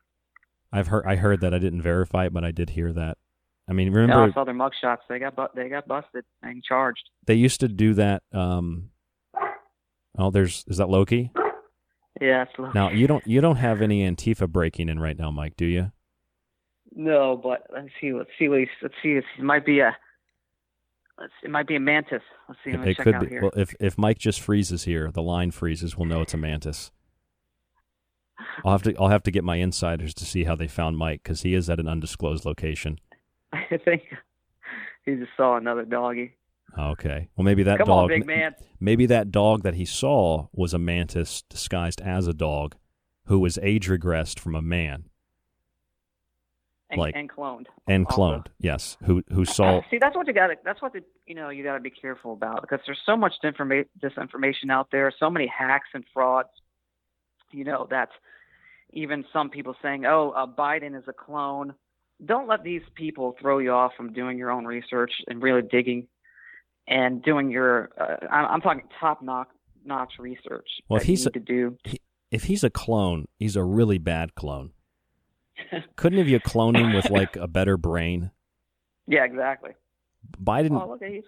I've heard I heard that I didn't verify it, but I did hear that. I mean, Yeah, remember I saw their mugshots. They got bu- they got busted and charged. they used to do that. Um, oh, there's is that Loki? Yeah, slow. Now you don't you don't have any Antifa breaking in right now, Mike, do you? No, but let's see. Let's see. What he's, let's see. It might be a. Let's. It might be a mantis. Let's see. Let it check could be. here. Well, if if Mike just freezes here, the line freezes, we'll know it's a mantis. I'll have to I'll have to get my insiders to see how they found Mike because he is at an undisclosed location. I think he just saw another doggy. Okay. Well, maybe that Come on, dog. big man. Maybe that dog that he saw was a mantis disguised as a dog, who was age regressed from a man And, Like- and cloned. and also. cloned. Yes. Who who saw? See, that's what you got. to That's what the, you know you got to be careful about because there's so much informa- disinformation out there, so many hacks and frauds. You know that even some people saying, "Oh, uh, Biden is a clone." Don't let these people throw you off from doing your own research and really digging and doing your. Uh, I'm, I'm talking top notch notch research. Well, if he's a, to do. he- if he's a clone, he's a really bad clone. Couldn't have you cloned him with like a better brain? Yeah, exactly. Biden. Oh, he's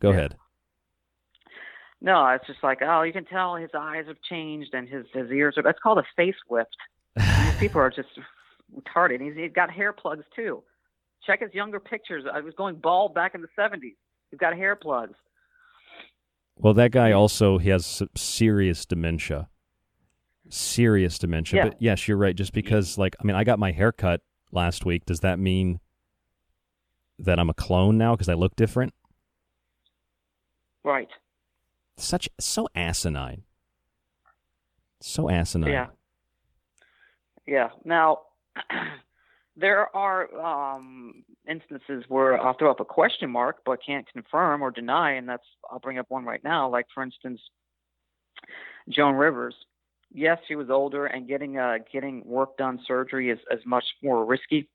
go ahead. No, it's just like, oh, you can tell his eyes have changed and his his ears are. That's called a facelift. These people are just retarded. He's, he's got hair plugs too. Check his younger pictures. I was going bald back in the '70s. He's got hair plugs. Well, that guy also he has serious dementia. Serious dementia. Yeah. But yes, you're right. Just because, like, I mean, I got my hair cut last week. Does that mean that I'm a clone now because I look different? Right. Such so asinine. So asinine. Yeah. Yeah. Now, there are um, instances where I'll throw up a question mark, but can't confirm or deny, and that's I'll bring up one right now. Like for instance, Joan Rivers. Yes, she was older, and getting uh, getting work done surgery is, is much more risky.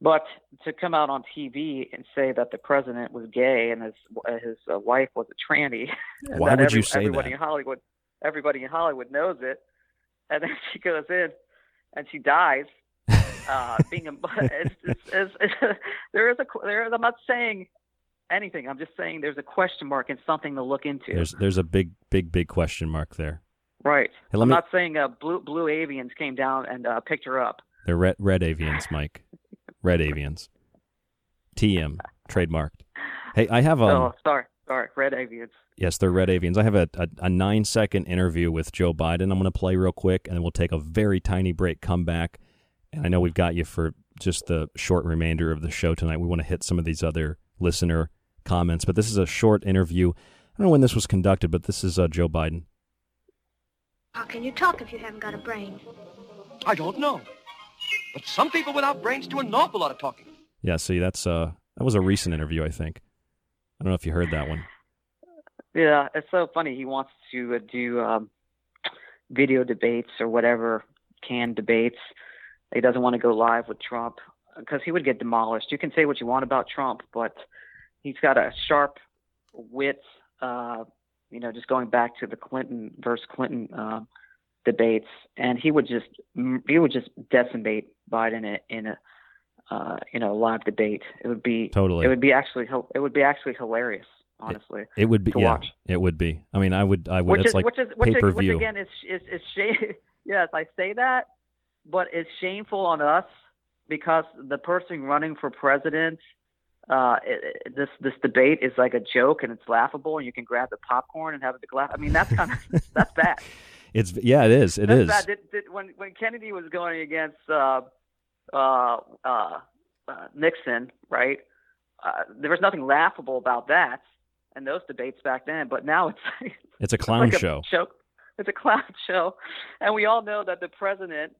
But to come out on TV and say that the president was gay and his his uh, wife was a tranny, Why that would you say everybody that? in Hollywood, everybody in Hollywood knows it, and then she goes in and she dies. Uh, being a, it's, it's, it's, it's, there is a there is, I'm not saying anything. I'm just saying there's a question mark and something to look into. There's there's a big big big question mark there. right. Hey, I'm me- not saying uh, blue blue avians came down and uh, picked her up. They're red red avians, Mike. Red avians. TM trademarked. Hey, I have um. oh, sorry, sorry, red avians. Yes, they're red avians. I have a, a, a nine second interview with Joe Biden. I'm going to play real quick, and then we'll take a very tiny break, come back. And I know we've got you for just the short remainder of the show tonight. We want to hit some of these other listener comments, but this is a short interview. I don't know when this was conducted, but this is uh, Joe Biden. How can you talk if you haven't got a brain? I don't know. But some people without brains do an awful lot of talking. Yeah, see, that's uh, that was a recent interview, I think. I don't know if you heard that one. Yeah, it's so funny. He wants to uh, do um, video debates or whatever, canned debates. He doesn't want to go live with Trump because he would get demolished. You can say what you want about Trump, but he's got a sharp wit. Uh, you know, just going back to the Clinton versus Clinton uh, debates, and he would just he would just decimate Biden in a, in a uh, you know live debate. It would be Totally. It would be actually it would be actually hilarious, honestly. It would be to yeah, watch. it would be. I mean, I would I would. Which it's is like which is which, pay is, per which view. again is is is shame. yes, I say that, but it's shameful on us because the person running for president. Uh, it, it- this this debate is like a joke and it's laughable and you can grab the popcorn and have a big laugh. I mean that's kind of that's bad. It's yeah, it is. It that's is. bad. Did, did, when when Kennedy was going against uh, uh, uh, uh, Nixon, right? Uh, there was nothing laughable about that and those debates back then. But now it's like, It's a clown like a show. show. It's a clown show, and we all know that the president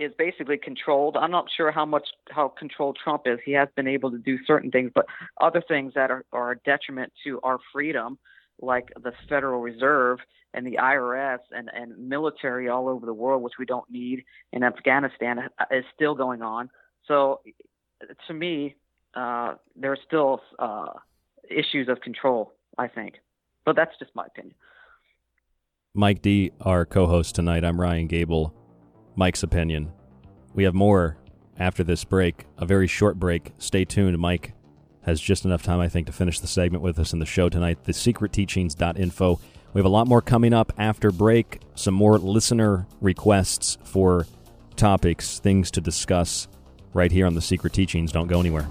is basically controlled. I'm not sure how much how controlled Trump is. He has been able to do certain things, but other things that are, are a detriment to our freedom, like the Federal Reserve and the IRS and, and military all over the world, which we don't need in Afghanistan, is still going on. So, to me, uh, there are still uh, issues of control. I think, but that's just my opinion. Mike D, our co-host tonight. I'm Ryan Gable. Mike's opinion. We have more after this break. A very short break. Stay tuned. Mike has just enough time, I think, to finish the segment with us in the show tonight. The secretteachings.info. We have a lot more coming up after break, some more listener requests for topics, things to discuss right here on The Secret Teachings. Don't go anywhere.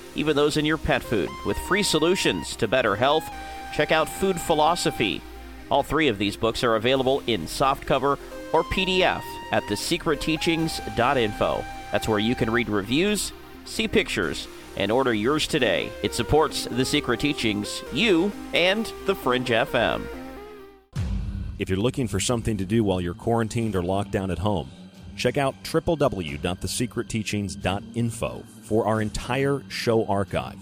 even those in your pet food, with free solutions to better health, check out Food Philosophy. All three of these books are available in softcover or PDF at thesecretteachings.info. That's where you can read reviews, see pictures, and order yours today. It supports The Secret Teachings, you, and The Fringe FM. If you're looking for something to do while you're quarantined or locked down at home, check out www.thesecretteachings.info for our entire show archive.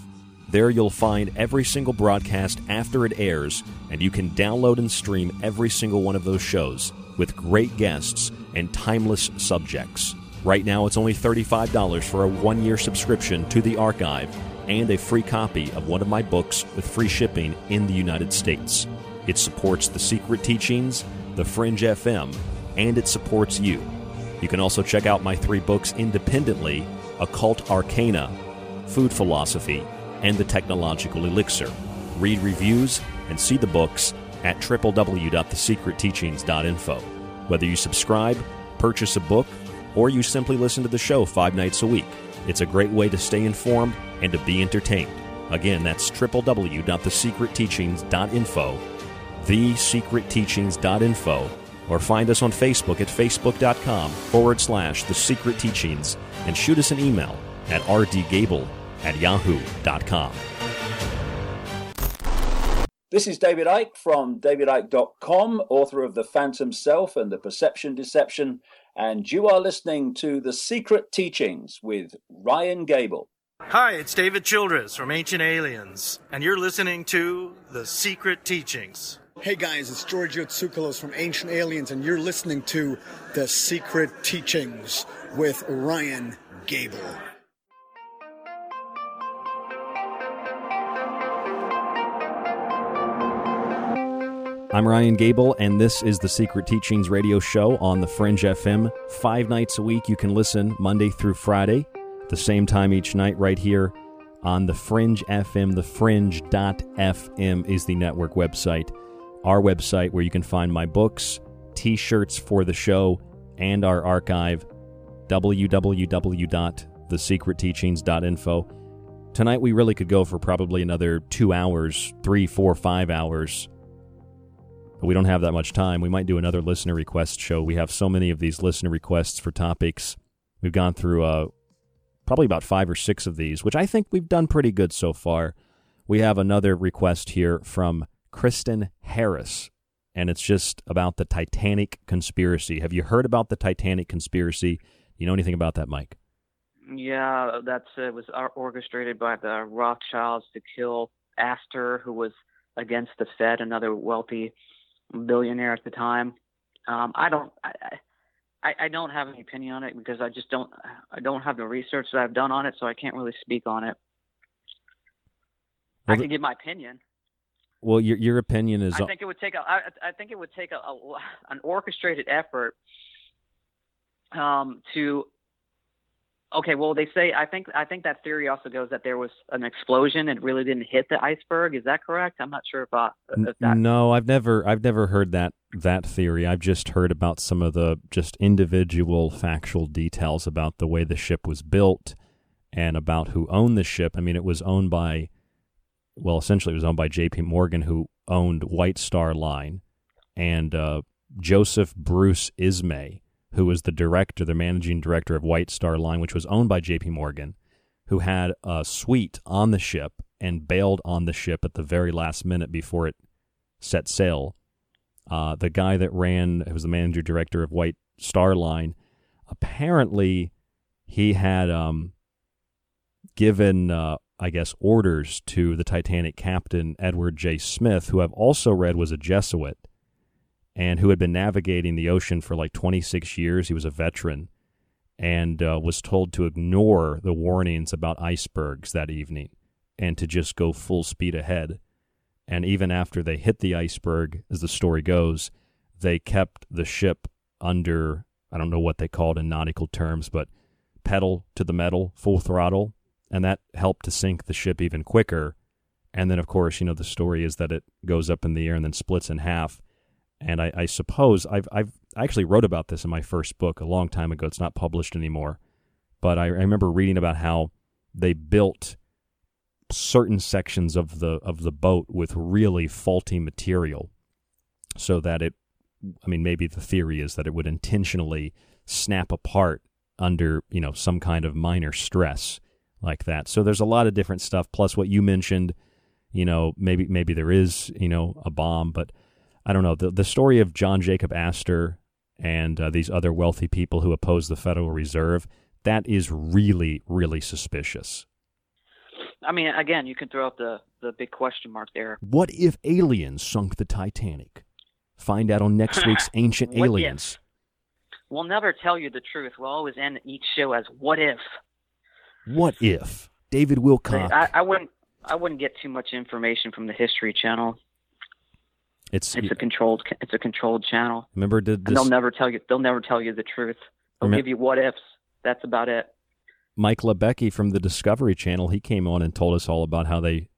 There you'll find every single broadcast after it airs, and you can download and stream every single one of those shows with great guests and timeless subjects. Right now, it's only $35 for a one year subscription to the archive and a free copy of one of my books with free shipping in the United States. It supports The Secret Teachings, The Fringe FM, and it supports you. You can also check out my three books independently Occult Arcana, Food Philosophy, and The Technological Elixir. Read reviews and see the books at www.thesecretteachings.info. Whether you subscribe, purchase a book, or you simply listen to the show five nights a week, it's a great way to stay informed and to be entertained. Again, that's www.thesecretteachings.info, thesecretteachings.info, or find us on Facebook at facebook.com forward slash The Secret Teachings and shoot us an email at rdgable at yahoo.com. This is David Icke from davidicke.com, author of The Phantom Self and The Perception Deception, and you are listening to The Secret Teachings with Ryan Gable. Hi, it's David Childress from Ancient Aliens, and you're listening to The Secret Teachings. Hey guys, it's Giorgio Tsoukalos from Ancient Aliens, and you're listening to The Secret Teachings with Ryan Gable. I'm Ryan Gable, and this is the Secret Teachings radio show on the Fringe FM. Five nights a week, you can listen Monday through Friday, the same time each night, right here on the Fringe FM. The Fringe.fm is the network website, our website where you can find my books, t shirts for the show, and our archive, www.thesecretteachings.info. Tonight, we really could go for probably another two hours, three, four, five hours but we don't have that much time. We might do another listener request show. We have so many of these listener requests for topics. We've gone through uh, probably about five or six of these, which I think we've done pretty good so far. We have another request here from Kristen Harris, and it's just about the Titanic conspiracy. Have you heard about the Titanic conspiracy? You know anything about that, Mike? Yeah, that's it was orchestrated by the Rothschilds to kill Astor, who was against the Fed, another wealthy billionaire at the time. Um, I don't. I, I, I don't have any opinion on it because I just don't. I don't have the research that I've done on it, so I can't really speak on it. Well, I can give my opinion. Well, your your opinion is. I think it would take a. I, I think it would take a, a an orchestrated effort um, to Okay, well they say I think I think that theory also goes that there was an explosion and really didn't hit the iceberg. Is that correct? I'm not sure if, if that. No, I've never I've never heard that that theory. I've just heard about some of the just individual factual details about the way the ship was built and about who owned the ship. I mean, it was owned by well, essentially it was owned by J.P. Morgan, who owned White Star Line, and uh, Joseph Bruce Ismay who was the director, the managing director of White Star Line, which was owned by J.P. Morgan, who had a suite on the ship and bailed on the ship at the very last minute before it set sail. Uh, the guy that ran, who was the manager director of White Star Line, apparently he had um, given uh, I guess, orders to the Titanic captain, Edward J. Smith, who I've also read was a Jesuit and who had been navigating the ocean for like 26 years. He was a veteran and uh, was told to ignore the warnings about icebergs that evening and to just go full speed ahead. And even after they hit the iceberg, as the story goes, they kept the ship under, I don't know what they called in nautical terms, but pedal to the metal, full throttle. And that helped to sink the ship even quicker. And then, of course, you know, the story is that it goes up in the air and then splits in half. And I, I suppose I've, I've I actually wrote about this in my first book a long time ago. It's not published anymore. But I, I remember reading about how they built certain sections of the of the boat with really faulty material so that it I mean maybe the theory is that it would intentionally snap apart under, you know, some kind of minor stress like that. So there's a lot of different stuff plus what you mentioned, you know, maybe maybe there is, you know, a bomb, but I don't know. The the story of John Jacob Astor and uh, these other wealthy people who oppose the Federal Reserve, that is really really suspicious. I mean, again, you can throw out the the big question mark there. What if aliens sunk the Titanic? Find out on next week's Ancient Aliens. We'll never tell you the truth. We'll always end each show as "What if." What if David Wilcock? I, I wouldn't. I wouldn't get too much information from the History Channel. It's It's a controlled. It's a controlled channel. remember did And they'll never tell you. They'll never tell you the truth. They'll Remem- give you what ifs. That's about it. Mike Libecki from the Discovery Channel? He came on and told us all about how they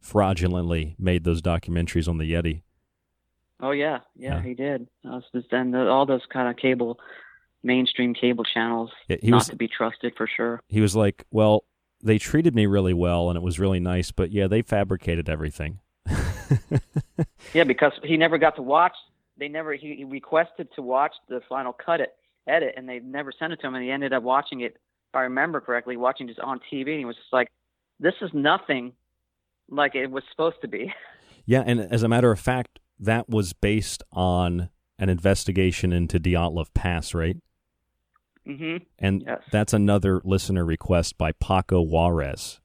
fraudulently made those documentaries on the Yeti. Oh yeah, yeah, Yeah. he did. Uh, the, all those kind of cable, mainstream cable channels, Yeah, he not was- to be trusted for sure. He was like, "Well, they treated me really well, and it was really nice, but yeah, they fabricated everything." Yeah, because he never got to watch. They never. He, he requested to watch the final cut it, edit, and they never sent it to him. And he ended up watching it, if I remember correctly, watching just on TV. And he was just like, "This is nothing like it was supposed to be." Yeah, and as a matter of fact, that was based on an investigation into Dyatlov Pass, right? hmm And Yes. that's another listener request by Paco Juarez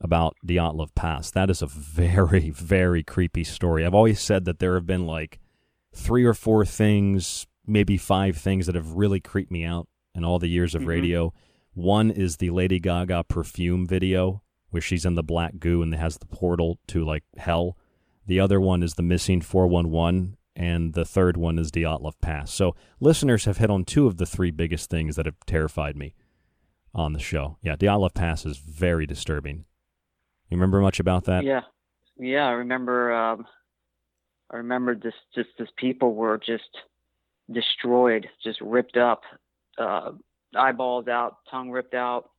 about Dyatlov Pass. That is a very, very creepy story. I've always said that there have been like three or four things, maybe five things that have really creeped me out in all the years of Mhm. radio. One is the Lady Gaga perfume video where she's in the black goo and has the portal to like hell. The other one is the missing 411 and the third one is Dyatlov Pass. So listeners have hit on two of the three biggest things that have terrified me on the show. Yeah, Dyatlov Pass is very disturbing. You remember much about that? Yeah, yeah. I remember. Um, I remember this. Just this people were just destroyed, just ripped up, uh, eyeballs out, tongue ripped out.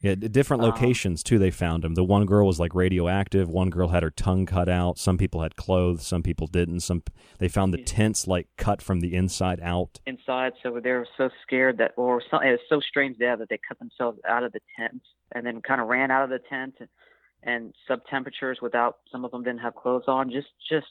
Yeah, different Um, locations too. They found them. The one girl was like radioactive. One girl had her tongue cut out. Some people had clothes. Some people didn't. Some they found the tents like cut from the inside out. inside, so they were so scared that, or so, it was so strange there that they cut themselves out of the tent and then kind of ran out of the tent and sub temperatures without. Some of them didn't have clothes on. Just, just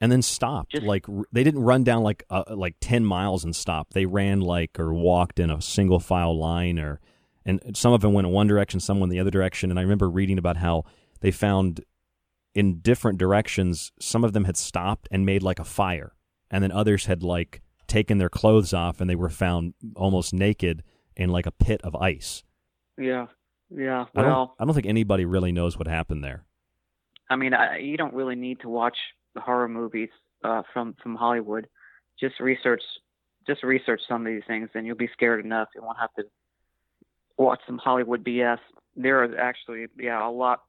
and then stopped. Just- like they didn't run down like uh, like ten miles and stop. They ran like or walked in a single file line, or and some of them went in one direction, some went the other direction. And I remember reading about how they found in different directions. Some of them had stopped and made like a fire, and then others had like taken their clothes off and they were found almost naked in like a pit of ice. yeah, yeah. I don't, Well, I don't think anybody really knows what happened there. I mean, I, you don't really need to watch the horror movies uh, from from Hollywood. Just research, just research some of these things, and you'll be scared enough. You won't have to watch some Hollywood BS. There is actually, yeah, a lot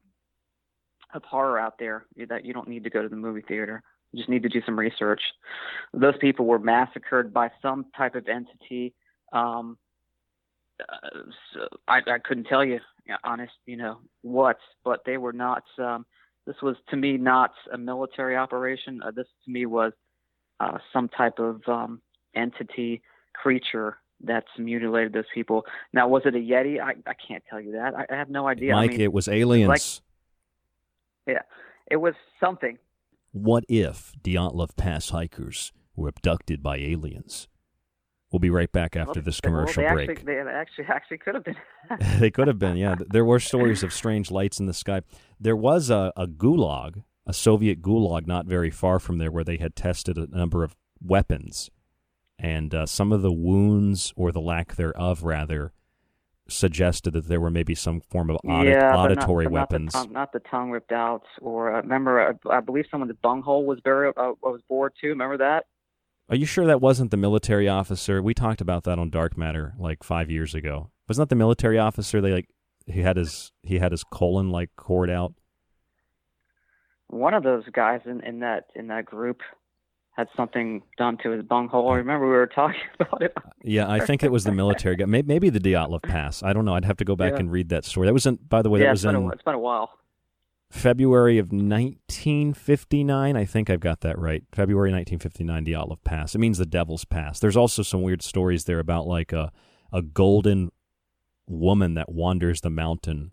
of horror out there that you don't need to go to the movie theater. You just need to do some research. Those people were massacred by some type of entity. Um, uh, so I, I couldn't tell you, honest, you know, what, but they were not. Um, this was to me not a military operation. Uh, this to me was uh, some type of um, entity, creature that's mutilated those people. Now, was it a Yeti? I, I can't tell you that. I, I have no idea. Mike, I mean, it was aliens. Like, yeah, it was something. What if Dyatlov Pass hikers were abducted by aliens? We'll be right back after this commercial well, they break. Actually, they actually actually could have been. they could have been, yeah. There were stories of strange lights in the sky. There was a, a gulag, a Soviet gulag not very far from there, where they had tested a number of weapons. And uh, some of the wounds, or the lack thereof, rather, suggested that there were maybe some form of audit, yeah, auditory not, weapons. Not the, tongue, not the tongue ripped out, or uh, remember, uh, I believe someone's bunghole was buried, uh, was bored too. Remember that? Are you sure that wasn't the military officer? We talked about that on Dark Matter like five years ago. Wasn't that the military officer? They like he had his he had his colon like cored out. One of those guys in, in that in that group had something done to his bunghole. I remember we were talking about it. Yeah, I think it was the military guy. Maybe, maybe the Dyatlov Pass. I don't know. I'd have to go back Yeah. and read that story. That was in. By the way, yeah, that was it's in a, it's been a while. February of 1959. I think I've got that right. February 1959, Dyatlov Pass. It means the Devil's Pass. There's also some weird stories there about like a a golden woman that wanders the mountain,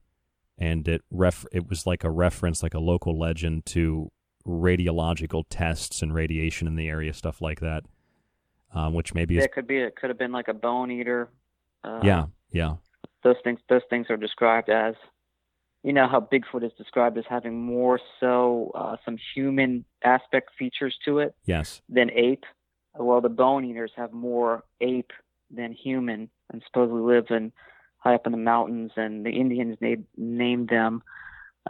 and it ref it was like a reference, like a local legend to radiological tests and radiation in the area, stuff like that. Um, which maybe Yeah, is it could be. It could have been like a bone eater. Uh, yeah, yeah. Those things. Those things are described as. You know how Bigfoot is described as having more so uh, some human aspect features to it Yes. than ape. Well, the bone eaters have more ape than human, and supposedly live in high up in the mountains. And the Indians na- named them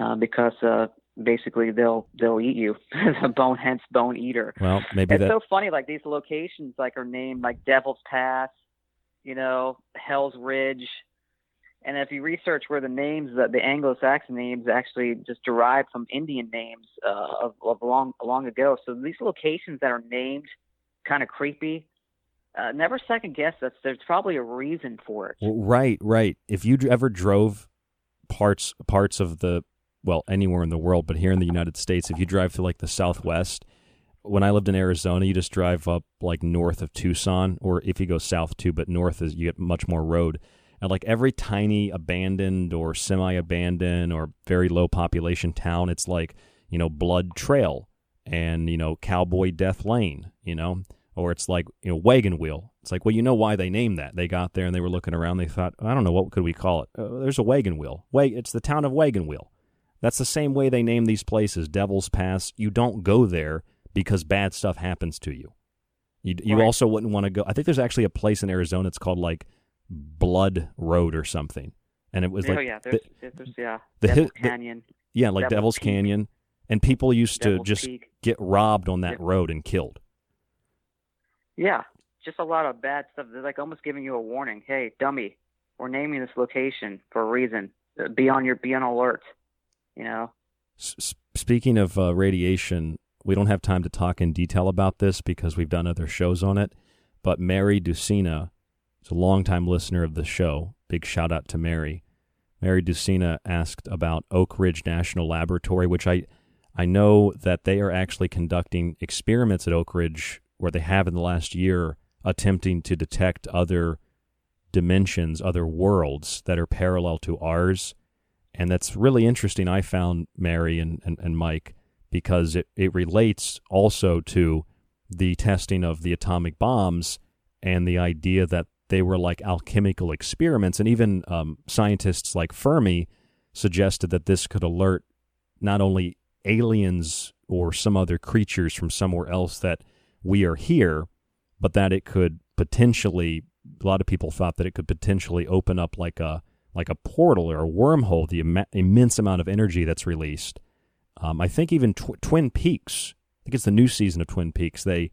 uh, because uh, basically they'll they'll eat you. the bone, hence bone eater. Well, maybe it's that so funny. Like these locations, like are named like Devil's Pass, you know, Hell's Ridge. And if you research where the names, that the Anglo-Saxon names actually just derived from Indian names uh, of, of long long ago. So these locations that are named kind of creepy. Uh, never second guess that. There's probably a reason for it. Right, right. If you ever drove parts parts of the well anywhere in the world, but here in the United States, if you drive through like the Southwest, when I lived in Arizona, you just drive up like north of Tucson, or if you go south too, but north is you get much more road. And like every tiny abandoned or semi-abandoned or very low population town, it's like you know Blood Trail and you know Cowboy Death Lane, you know, or it's like you know Wagon Wheel. It's like well, you know why they named that? They got there and they were looking around. They thought, I don't know what could we call it. Uh, there's a wagon wheel. Wait, it's the town of Wagon Wheel. That's the same way they name these places. Devil's Pass. You don't go there because bad stuff happens to you. You, you Right. also wouldn't want to go. I think there's actually a place in Arizona. It's called like Blood Road or something, and it was oh like yeah, the- there's, there's yeah, the Devil's hi- the- Canyon. yeah, like Devil's Devil's Peak. Canyon, and people used to just Peak. get robbed on that road and killed. Yeah, just a lot of bad stuff. They're like almost giving you a warning. Hey, dummy, we're naming this location for a reason. Uh, Be on your be on alert. You know. S- speaking of uh, radiation, we don't have time to talk in detail about this because we've done other shows on it. But Mary Ducina is a longtime listener of the show. Big shout out to Mary. Mary Ducina asked about Oak Ridge National Laboratory, which I I know that they are actually conducting experiments at Oak Ridge where they have in the last year attempting to detect other dimensions, other worlds that are parallel to ours. And that's really interesting, I found, Mary and, and, and Mike, because it, it relates also to the testing of the atomic bombs and the idea that they were like alchemical experiments. And even um, scientists like Fermi suggested that this could alert not only aliens or some other creatures from somewhere else that we are here, but that it could potentially. A lot of people thought that it could potentially open up like a like a portal or a wormhole. The Im- immense amount of energy that's released. Um, I think even tw- Twin Peaks. I think it's the new season of Twin Peaks. They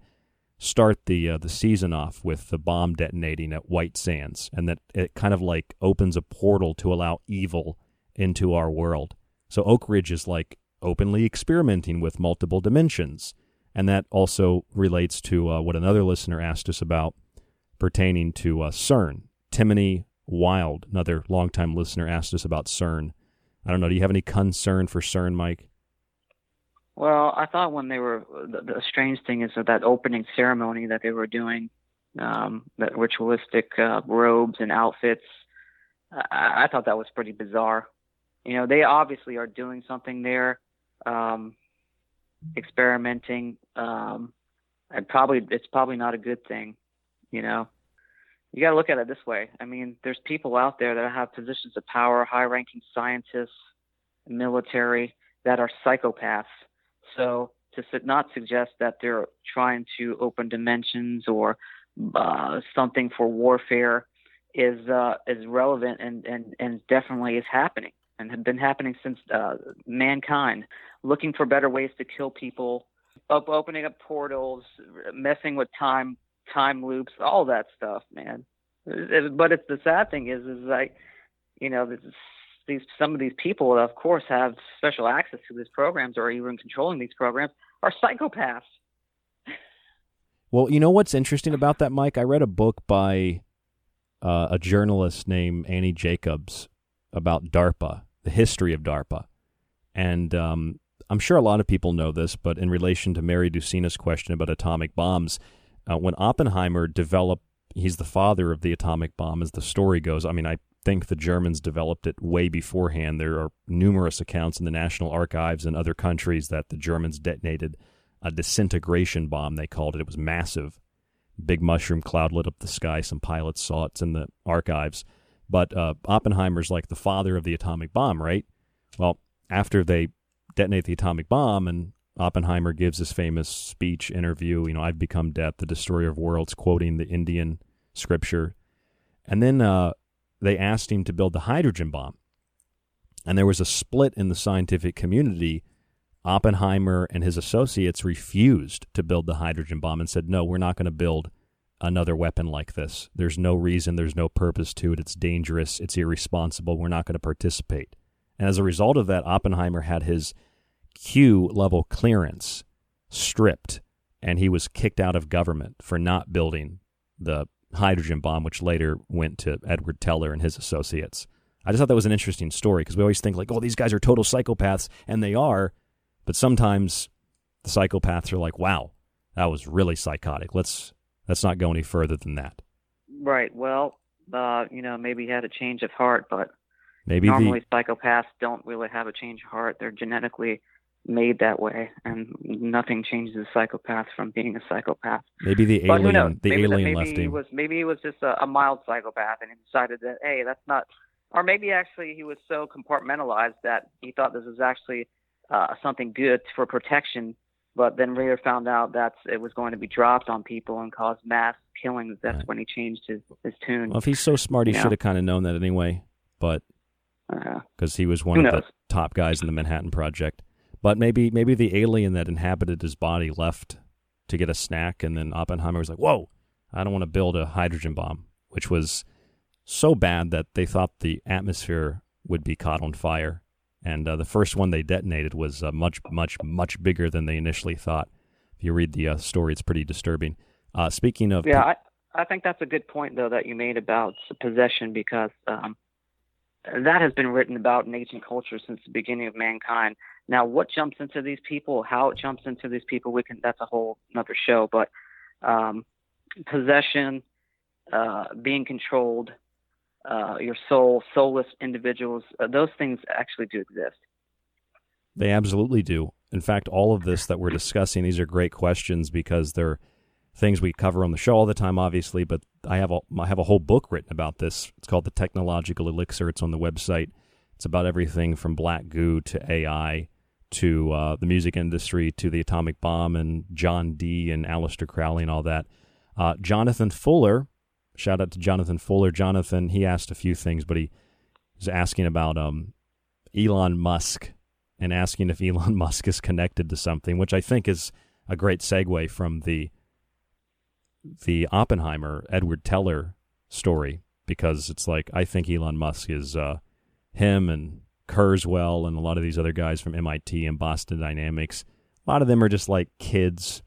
start the uh, the season off with the bomb detonating at White Sands, and that it kind of like opens a portal to allow evil into our world. So Oak Ridge is like openly experimenting with multiple dimensions, and that also relates to uh, what another listener asked us about pertaining to uh, CERN. Timony Wild, another longtime listener, asked us about CERN. I don't know. Do you have any concern for CERN, Mike? Well, I thought when they were the, the strange thing is that that opening ceremony that they were doing, um, that ritualistic uh, robes and outfits. I, I thought that was pretty bizarre. You know, they obviously are doing something there, um, experimenting. Um, and probably it's probably not a good thing. You know, you got to look at it this way. I mean, there's people out there that have positions of power, high-ranking scientists, military that are psychopaths. So to not suggest that they're trying to open dimensions or uh, something for warfare is uh, is relevant and, and, and definitely is happening and have been happening since uh, mankind, looking for better ways to kill people, up, opening up portals, messing with time time loops, all that stuff, man. But it's the sad thing is, is like, you know, this, these some of these people, of course, have special access to these programs or even controlling these programs, are psychopaths. Well, you know what's interesting about that, Mike? I read a book by uh, a journalist named Annie Jacobs about DARPA, the history of DARPA. And um, I'm sure a lot of people know this, but in relation to Mary Ducina's question about atomic bombs, uh, when Oppenheimer developed, he's the father of the atomic bomb, as the story goes. I mean, I think the Germans developed it way beforehand. There are numerous accounts in the National Archives and other countries that the Germans detonated a disintegration bomb, they called it. It was massive. Big mushroom cloud lit up the sky. Some pilots saw it. In the archives. But uh, Oppenheimer's like the father of the atomic bomb, right? Well, after they detonate the atomic bomb and Oppenheimer gives his famous speech interview, you know, I've become death, the destroyer of worlds, quoting the Indian scripture. And then uh, they asked him to build the hydrogen bomb. And there was a split in the scientific community Oppenheimer and his associates refused to build the hydrogen bomb and said, no, we're not going to build another weapon like this. There's no reason, there's no purpose to it. It's dangerous, it's irresponsible. We're not going to participate. And as a result of that, Oppenheimer had his Q level clearance stripped, and he was kicked out of government for not building the hydrogen bomb, which later went to Edward Teller and his associates. I just thought that was an interesting story because we always think like, oh, these guys are total psychopaths, and they are. But sometimes the psychopaths are like, "Wow, that was really psychotic. Let's let's not go any further than that." Right. Well, uh, you know, maybe he had a change of heart, but maybe normally the, psychopaths don't really have a change of heart. They're genetically made that way, and nothing changes a psychopath from being a psychopath. Maybe the but alien, the maybe alien that, maybe left he him. was maybe he was just a, a mild psychopath, and he decided that hey, that's not. Or maybe actually he was so compartmentalized that he thought this was actually uh, something good for protection, but then later found out that it was going to be dropped on people and cause mass killings. That's Right. when he changed his, his tune. Well, if he's so smart, he Yeah. should have kind of known that anyway. But Uh, because he was one Who of knows? the top guys in the Manhattan Project. But maybe maybe the alien that inhabited his body left to get a snack, and then Oppenheimer was like, "Whoa, I don't want to build a hydrogen bomb," which was so bad that they thought the atmosphere would be caught on fire. And uh, the first one they detonated was uh, much much much bigger than they initially thought. If you read the uh, story, it's pretty disturbing. Uh, speaking of yeah, I, I think that's a good point though that you made about possession because um, that has been written about in ancient culture since the beginning of mankind. Now, what jumps into these people, how it jumps into these people, we can that's a whole another show. But um, possession, uh, being controlled, uh, your soul, soulless individuals, uh, those things actually do exist. They absolutely do. In fact, all of this that we're discussing, these are great questions because they're things we cover on the show all the time, obviously. But I have a I have a whole book written about this. It's called the Technological Elixir. It's on the website. It's about everything from black goo to AI to uh, the music industry to the atomic bomb and John Dee and Aleister Crowley and all that. Uh, Jonathan Fuller, shout out to Jonathan Fuller. Jonathan, he asked a few things, but he was asking about um, Elon Musk and asking if Elon Musk is connected to something, which I think is a great segue from the the Oppenheimer Edward Teller story because it's like I think Elon Musk is uh, him and Kurzweil and a lot of these other guys from MIT and Boston Dynamics. A lot of them are just like kids,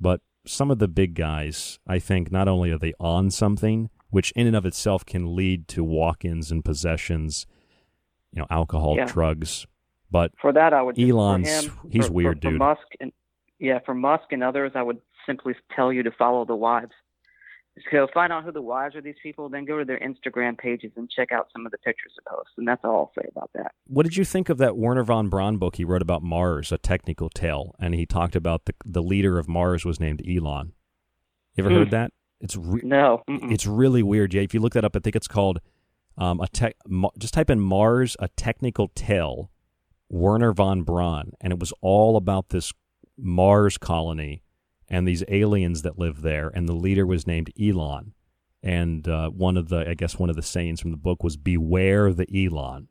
but some of the big guys, I think, not only are they on something, which in and of itself can lead to walk-ins and possessions, you know, alcohol, Yeah. drugs, but For that, I would just- Elon's him, he's for- weird, for, dude. Musk and yeah, for Musk and others, I would simply tell you to follow the wives. So find out who the wives are. These people, then go to their Instagram pages and check out some of the pictures they post, and that's all I'll say about that. What did you think of that Wernher von Braun book he wrote about Mars, a technical tale, and he talked about the the leader of Mars was named Elon. You ever Hmm. heard that? It's re- no, it's really weird. Yeah, if you look that up, I think it's called um, a tech. Just type in Mars, a technical tale, Wernher von Braun, and it was all about this Mars colony and these aliens that live there, and the leader was named Elon, and uh, one of the, I guess, one of the sayings from the book was "Beware the Elon."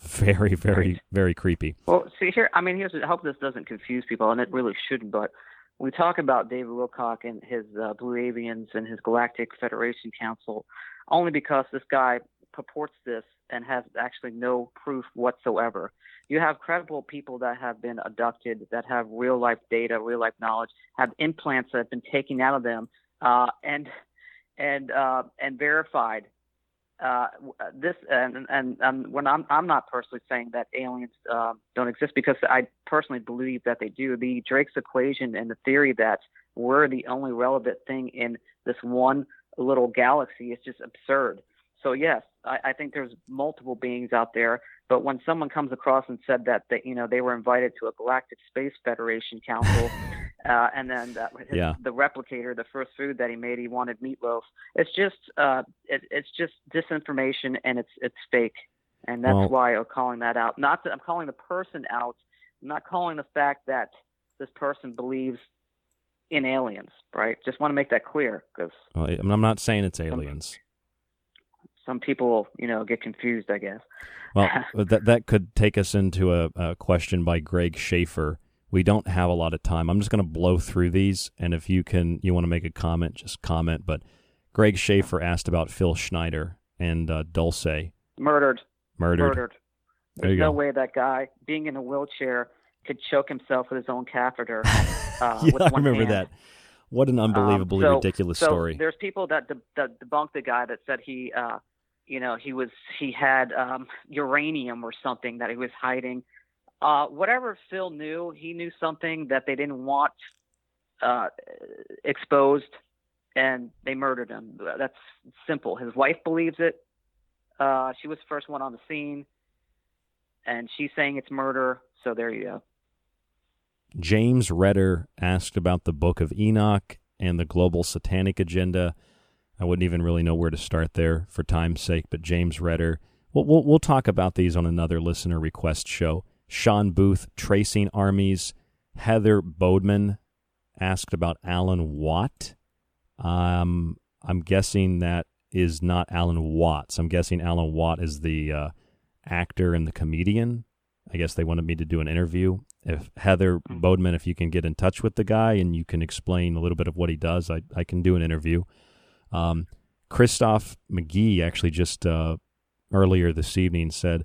Very, very, very creepy. Well, see here. I mean, here's. I hope this doesn't confuse people, and it really shouldn't. But we talk about David Wilcock and his uh, Blue Avians and his Galactic Federation Council, only because this guy purports this and has actually no proof whatsoever. You have credible people that have been abducted, that have real life data, real life knowledge, have implants that have been taken out of them, uh, and and uh, and verified uh, this and and, and when I'm I'm not personally saying that aliens uh, don't exist because I personally believe that they do. The Drake's equation and the theory that we're the only relevant thing in this one little galaxy is just absurd. So yes, I, I think there's multiple beings out there. But when someone comes across and said that they, you know they were invited to a Galactic Space Federation Council, uh, and then uh, his, Yeah. the replicator, the first food that he made, he wanted meatloaf. It's just uh, it, it's just disinformation and it's it's fake, and that's Well- why I'm calling that out. Not that I'm calling the person out. I'm not calling the fact that this person believes in aliens. Right? Just want to make that clear because Well, I'm not saying it's aliens. Some people, you know, get confused. I guess. Well, that that could take us into a, a question by Greg Schaefer. We don't have a lot of time. I'm just going to blow through these, and if you can, you want to make a comment, just comment. But Greg Schaefer asked about Phil Schneider and uh, Dulce Murdered. murdered. Murdered. There There's you no go. way that guy, being in a wheelchair, could choke himself with his own catheter. Uh, yeah, with I one remember hand. that. What an unbelievably Um, so- ridiculous so story. There's people that, de- that debunked the guy that said he, uh, you know, he was he had um, uranium or something that he was hiding. Uh, whatever Phil knew, he knew something that they didn't want uh, exposed, and they murdered him. That's simple. His wife believes it. Uh, she was the first one on the scene, and she's saying it's murder. So there you go. James Redder asked about the Book of Enoch and the global satanic agenda. I wouldn't even really know where to start there for time's sake, but James Redder. We'll, we'll, we'll talk about these on another listener request show. Sean Booth, Tracing Armies. Heather Bodman asked about Alan Watt. Um, I'm guessing that is not Alan Watts. I'm guessing Alan Watt is the uh, actor and the comedian. I guess they wanted me to do an interview. If Heather Bodman, if you can get in touch with the guy and you can explain a little bit of what he does, I, I can do an interview. Um, Christoph McGee actually just uh, earlier this evening said,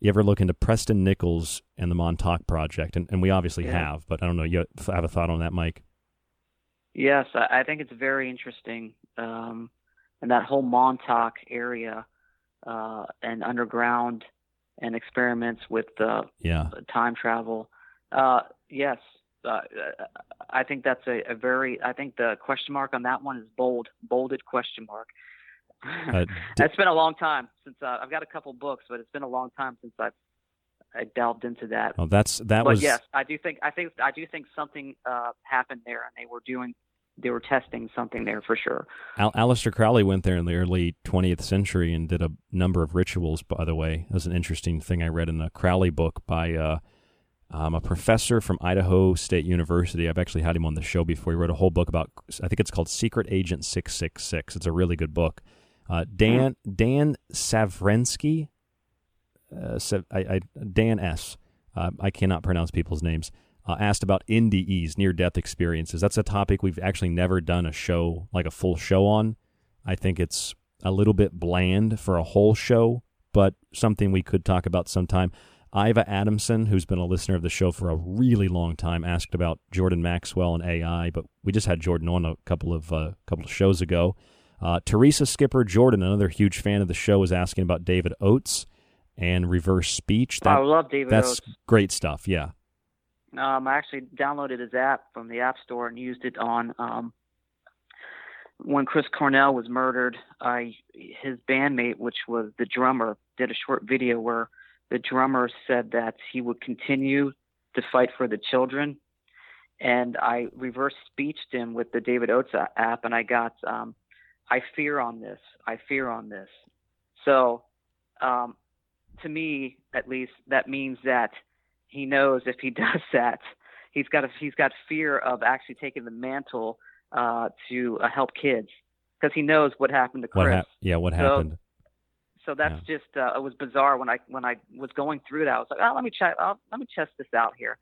"You ever look into Preston Nichols and the Montauk Project?" And, and we obviously Yeah. have, but I don't know. You have a thought on that, Mike? Yes, I, think it's very interesting. Um, and that whole Montauk area uh, and underground and experiments with uh, Yeah. time travel. Uh, yes, uh, I think that's a, a very. I think the question mark on that one is bold, bolded question mark. Uh, d- it's been a long time since uh, I've got a couple books, but it's been a long time since I've I delved into that. Well, that's that but was yes, I do think I think I do think something uh, happened there, and they were doing they were testing something there for sure. Al- Aleister Crowley went there in the early 20th century and did a number of rituals, by the way. That was an interesting thing I read in the Crowley book by uh, um, a professor from Idaho State University. I've actually had him on the show before. He wrote a whole book about, I think it's called Secret Agent 666. It's a really good book. Uh, Dan, Dan Savrensky, uh, Sav- I, I, Dan S. Uh, I cannot pronounce people's names. Uh, asked about NDEs, near death experiences. That's a topic we've actually never done a show, like a full show on. I think it's a little bit bland for a whole show, but something we could talk about sometime. Iva Adamson, who's been a listener of the show for a really long time, asked about Jordan Maxwell and AI, but we just had Jordan on a couple of uh, couple of shows ago. Uh, Teresa Skipper Jordan, another huge fan of the show, was asking about David Oates and reverse speech. I love David That's Oates. great stuff. Yeah. Um, I actually downloaded his app from the App Store and used it on um, when Chris Cornell was murdered. I his bandmate, which was the drummer, did a short video where the drummer said that he would continue to fight for the children, and I reverse speeched him with the David Oates app, and I got um, I fear on this, I fear on this. So, um, to me, at least, that means that he knows if he does that, he's got a, he's got fear of actually taking the mantle uh, to uh, help kids because he knows what happened to Chris. What hap- yeah, what So- happened? So that's just uh, it was bizarre when I when I was going through that. I was like, oh, let me check, oh, let me test this out here,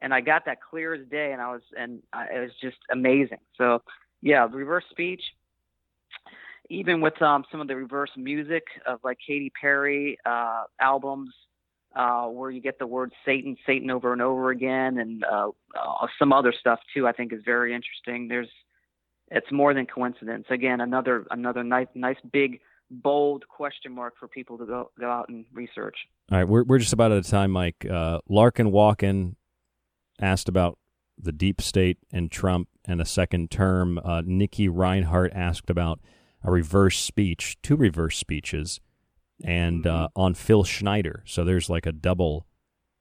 and I got that clear as day, and I was and I, it was just amazing. So yeah, reverse speech, even with um, some of the reverse music of like Katy Perry uh, albums, uh, where you get the word Satan, Satan over and over again, and uh, uh, some other stuff too. I think is very interesting. There's it's more than coincidence. Again, another another nice nice big bold question mark for people to go go out and research. All right, we're we're just about out of time, Mike. Uh, Larkin Walken asked about the deep state and Trump and a second term. Uh, Nikki Reinhart asked about a reverse speech, two reverse speeches, and uh, on Phil Schneider. So there's like a double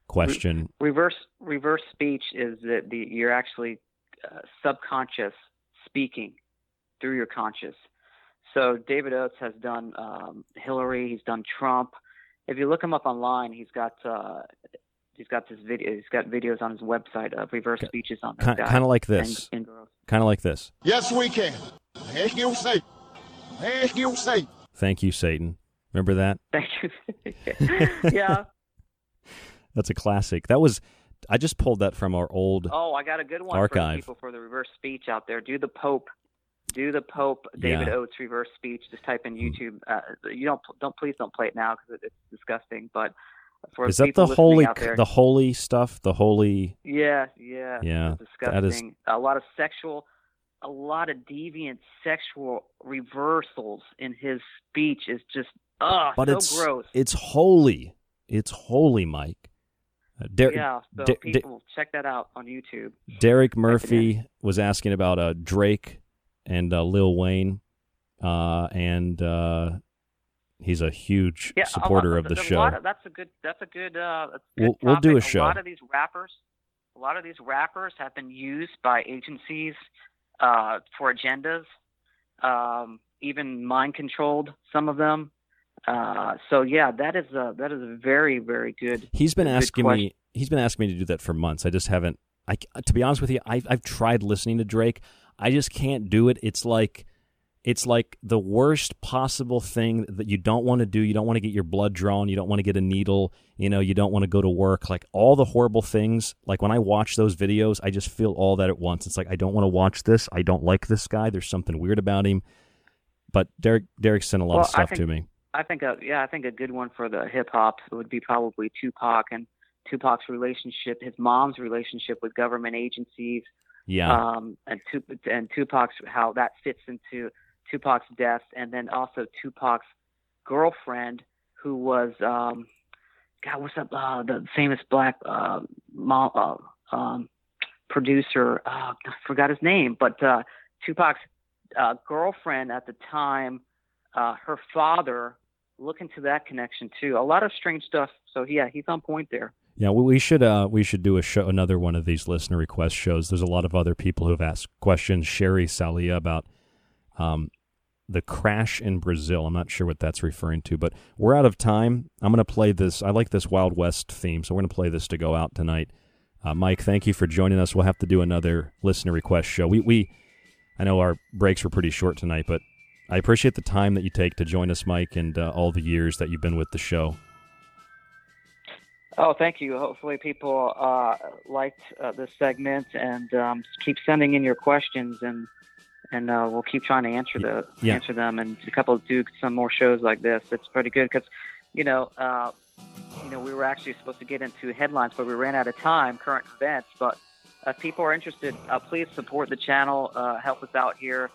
question. Reverse reverse speech is that the you're actually uh, subconscious speaking through your conscious. So David Oates has done um, Hillary. He's done Trump. If you look him up online, he's got uh, he's got this video. He's got videos on his website of reverse speeches on those Kind of like this. and girls. Kind of like this. Yes, we can. As you say. As you say. Thank you, Satan. Remember that? Thank you. yeah. That's a classic. That was. I just pulled that from our old. Oh, I got a good one for Archive. people for the reverse speech out there. Do the Pope. Do the Pope David Yeah. Oates reverse speech. Just type in YouTube. Uh, you don't don't please don't play it now because it's disgusting. But for Is that the holy there, the holy stuff? The holy. Yeah, yeah, Yeah, it's that is- disgusting. A lot of sexual, a lot of deviant sexual reversals in his speech is just ugh, But so it's gross. it's holy. It's holy, Mike. Uh, Der- yeah, so Der- Der- people check that out on YouTube. Derek Murphy was asking about uh, Drake and uh, Lil Wayne, uh, and uh, he's a huge yeah, supporter of the a show. lot of- that's a good. That's a good. Uh, a good We'll- we'll do a show. A lot of these rappers, a lot of these rappers have been used by agencies uh, for agendas, um, even mind controlled. Some of them. Uh, so yeah, that is a that is a very very good. He's been asking question. me. He's been asking me to do that for months. I just haven't. I to be honest with you, I've I've tried listening to Drake. I just can't do it. It's like it's like the worst possible thing that you don't want to do. You don't want to get your blood drawn. You don't want to get a needle. You know, you don't want to go to work. Like all the horrible things. Like when I watch those videos, I just feel all that at once. It's like I don't want to watch this. I don't like this guy. There's something weird about him. But Derek Derek sent a lot Well, of stuff think, to me. I think a yeah, I think a good one for the hip hop would be probably Tupac and Tupac's relationship, his mom's relationship with government agencies. Yeah. Um, and Tup- and Tupac's how that fits into Tupac's death, and then also Tupac's girlfriend, who was um, God, what's up? Uh, the famous black uh, mom, uh, um, producer. Uh, I forgot his name, but uh, Tupac's uh, girlfriend at the time, uh, her father. Look into that connection too. A lot of strange stuff. So yeah, he's on point there. Yeah, we, should uh we should do a show another one of these listener request shows. There's a lot of other people who've asked questions. Sherry Salia about um the crash in Brazil. I'm not sure what that's referring to, but we're out of time. I'm going to play this. I like this Wild West theme, so we're going to play this to go out tonight. Uh, Mike, thank you for joining us. We'll have to do another listener request show. We we I know our breaks were pretty short tonight, but I appreciate the time that you take to join us, Mike, and uh, all the years that you've been with the show. Oh, thank you. Hopefully, people uh, liked uh, this segment and um, keep sending in your questions, and and uh, we'll keep trying to answer the Yeah. answer them. And a couple do some more shows like this. It's pretty good because, you know, uh, you know, we were actually supposed to get into headlines, but we ran out of time. Current events, but if people are interested, uh, please support the channel. Uh, help us out here.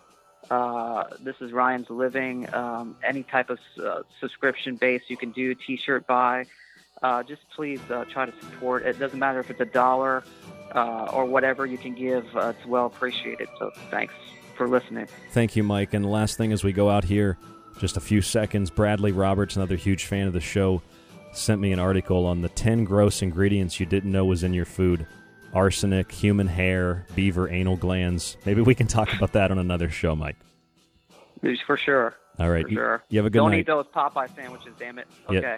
Uh, this is Ryan's Living. Um, any type of uh, subscription base you can do, T-shirt buy. Uh, just please uh, try to support. It doesn't matter if it's a dollar uh, or whatever you can give. Uh, it's well appreciated. So thanks for listening. Thank you, Mike. And the last thing as we go out here, just a few seconds, Bradley Roberts, another huge fan of the show, sent me an article on the 10 gross ingredients you didn't know was in your food. arsenic, human hair, beaver anal glands. Maybe we can talk about that on another show, Mike. For sure. All right. You- sure. you have a good Don't night. eat those Popeye sandwiches, damn it. Okay. Yeah.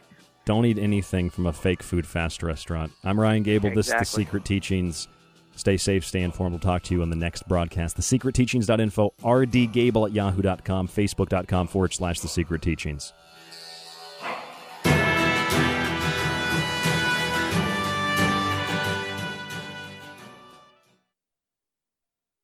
Don't eat anything from a fake food fast restaurant. I'm Ryan Gable. This is The Secret Teachings. Stay safe, stay informed. We'll talk to you on the next broadcast. TheSecretTeachings.info, rdgable at yahoo.com, facebook.com forward slash The Secret Teachings.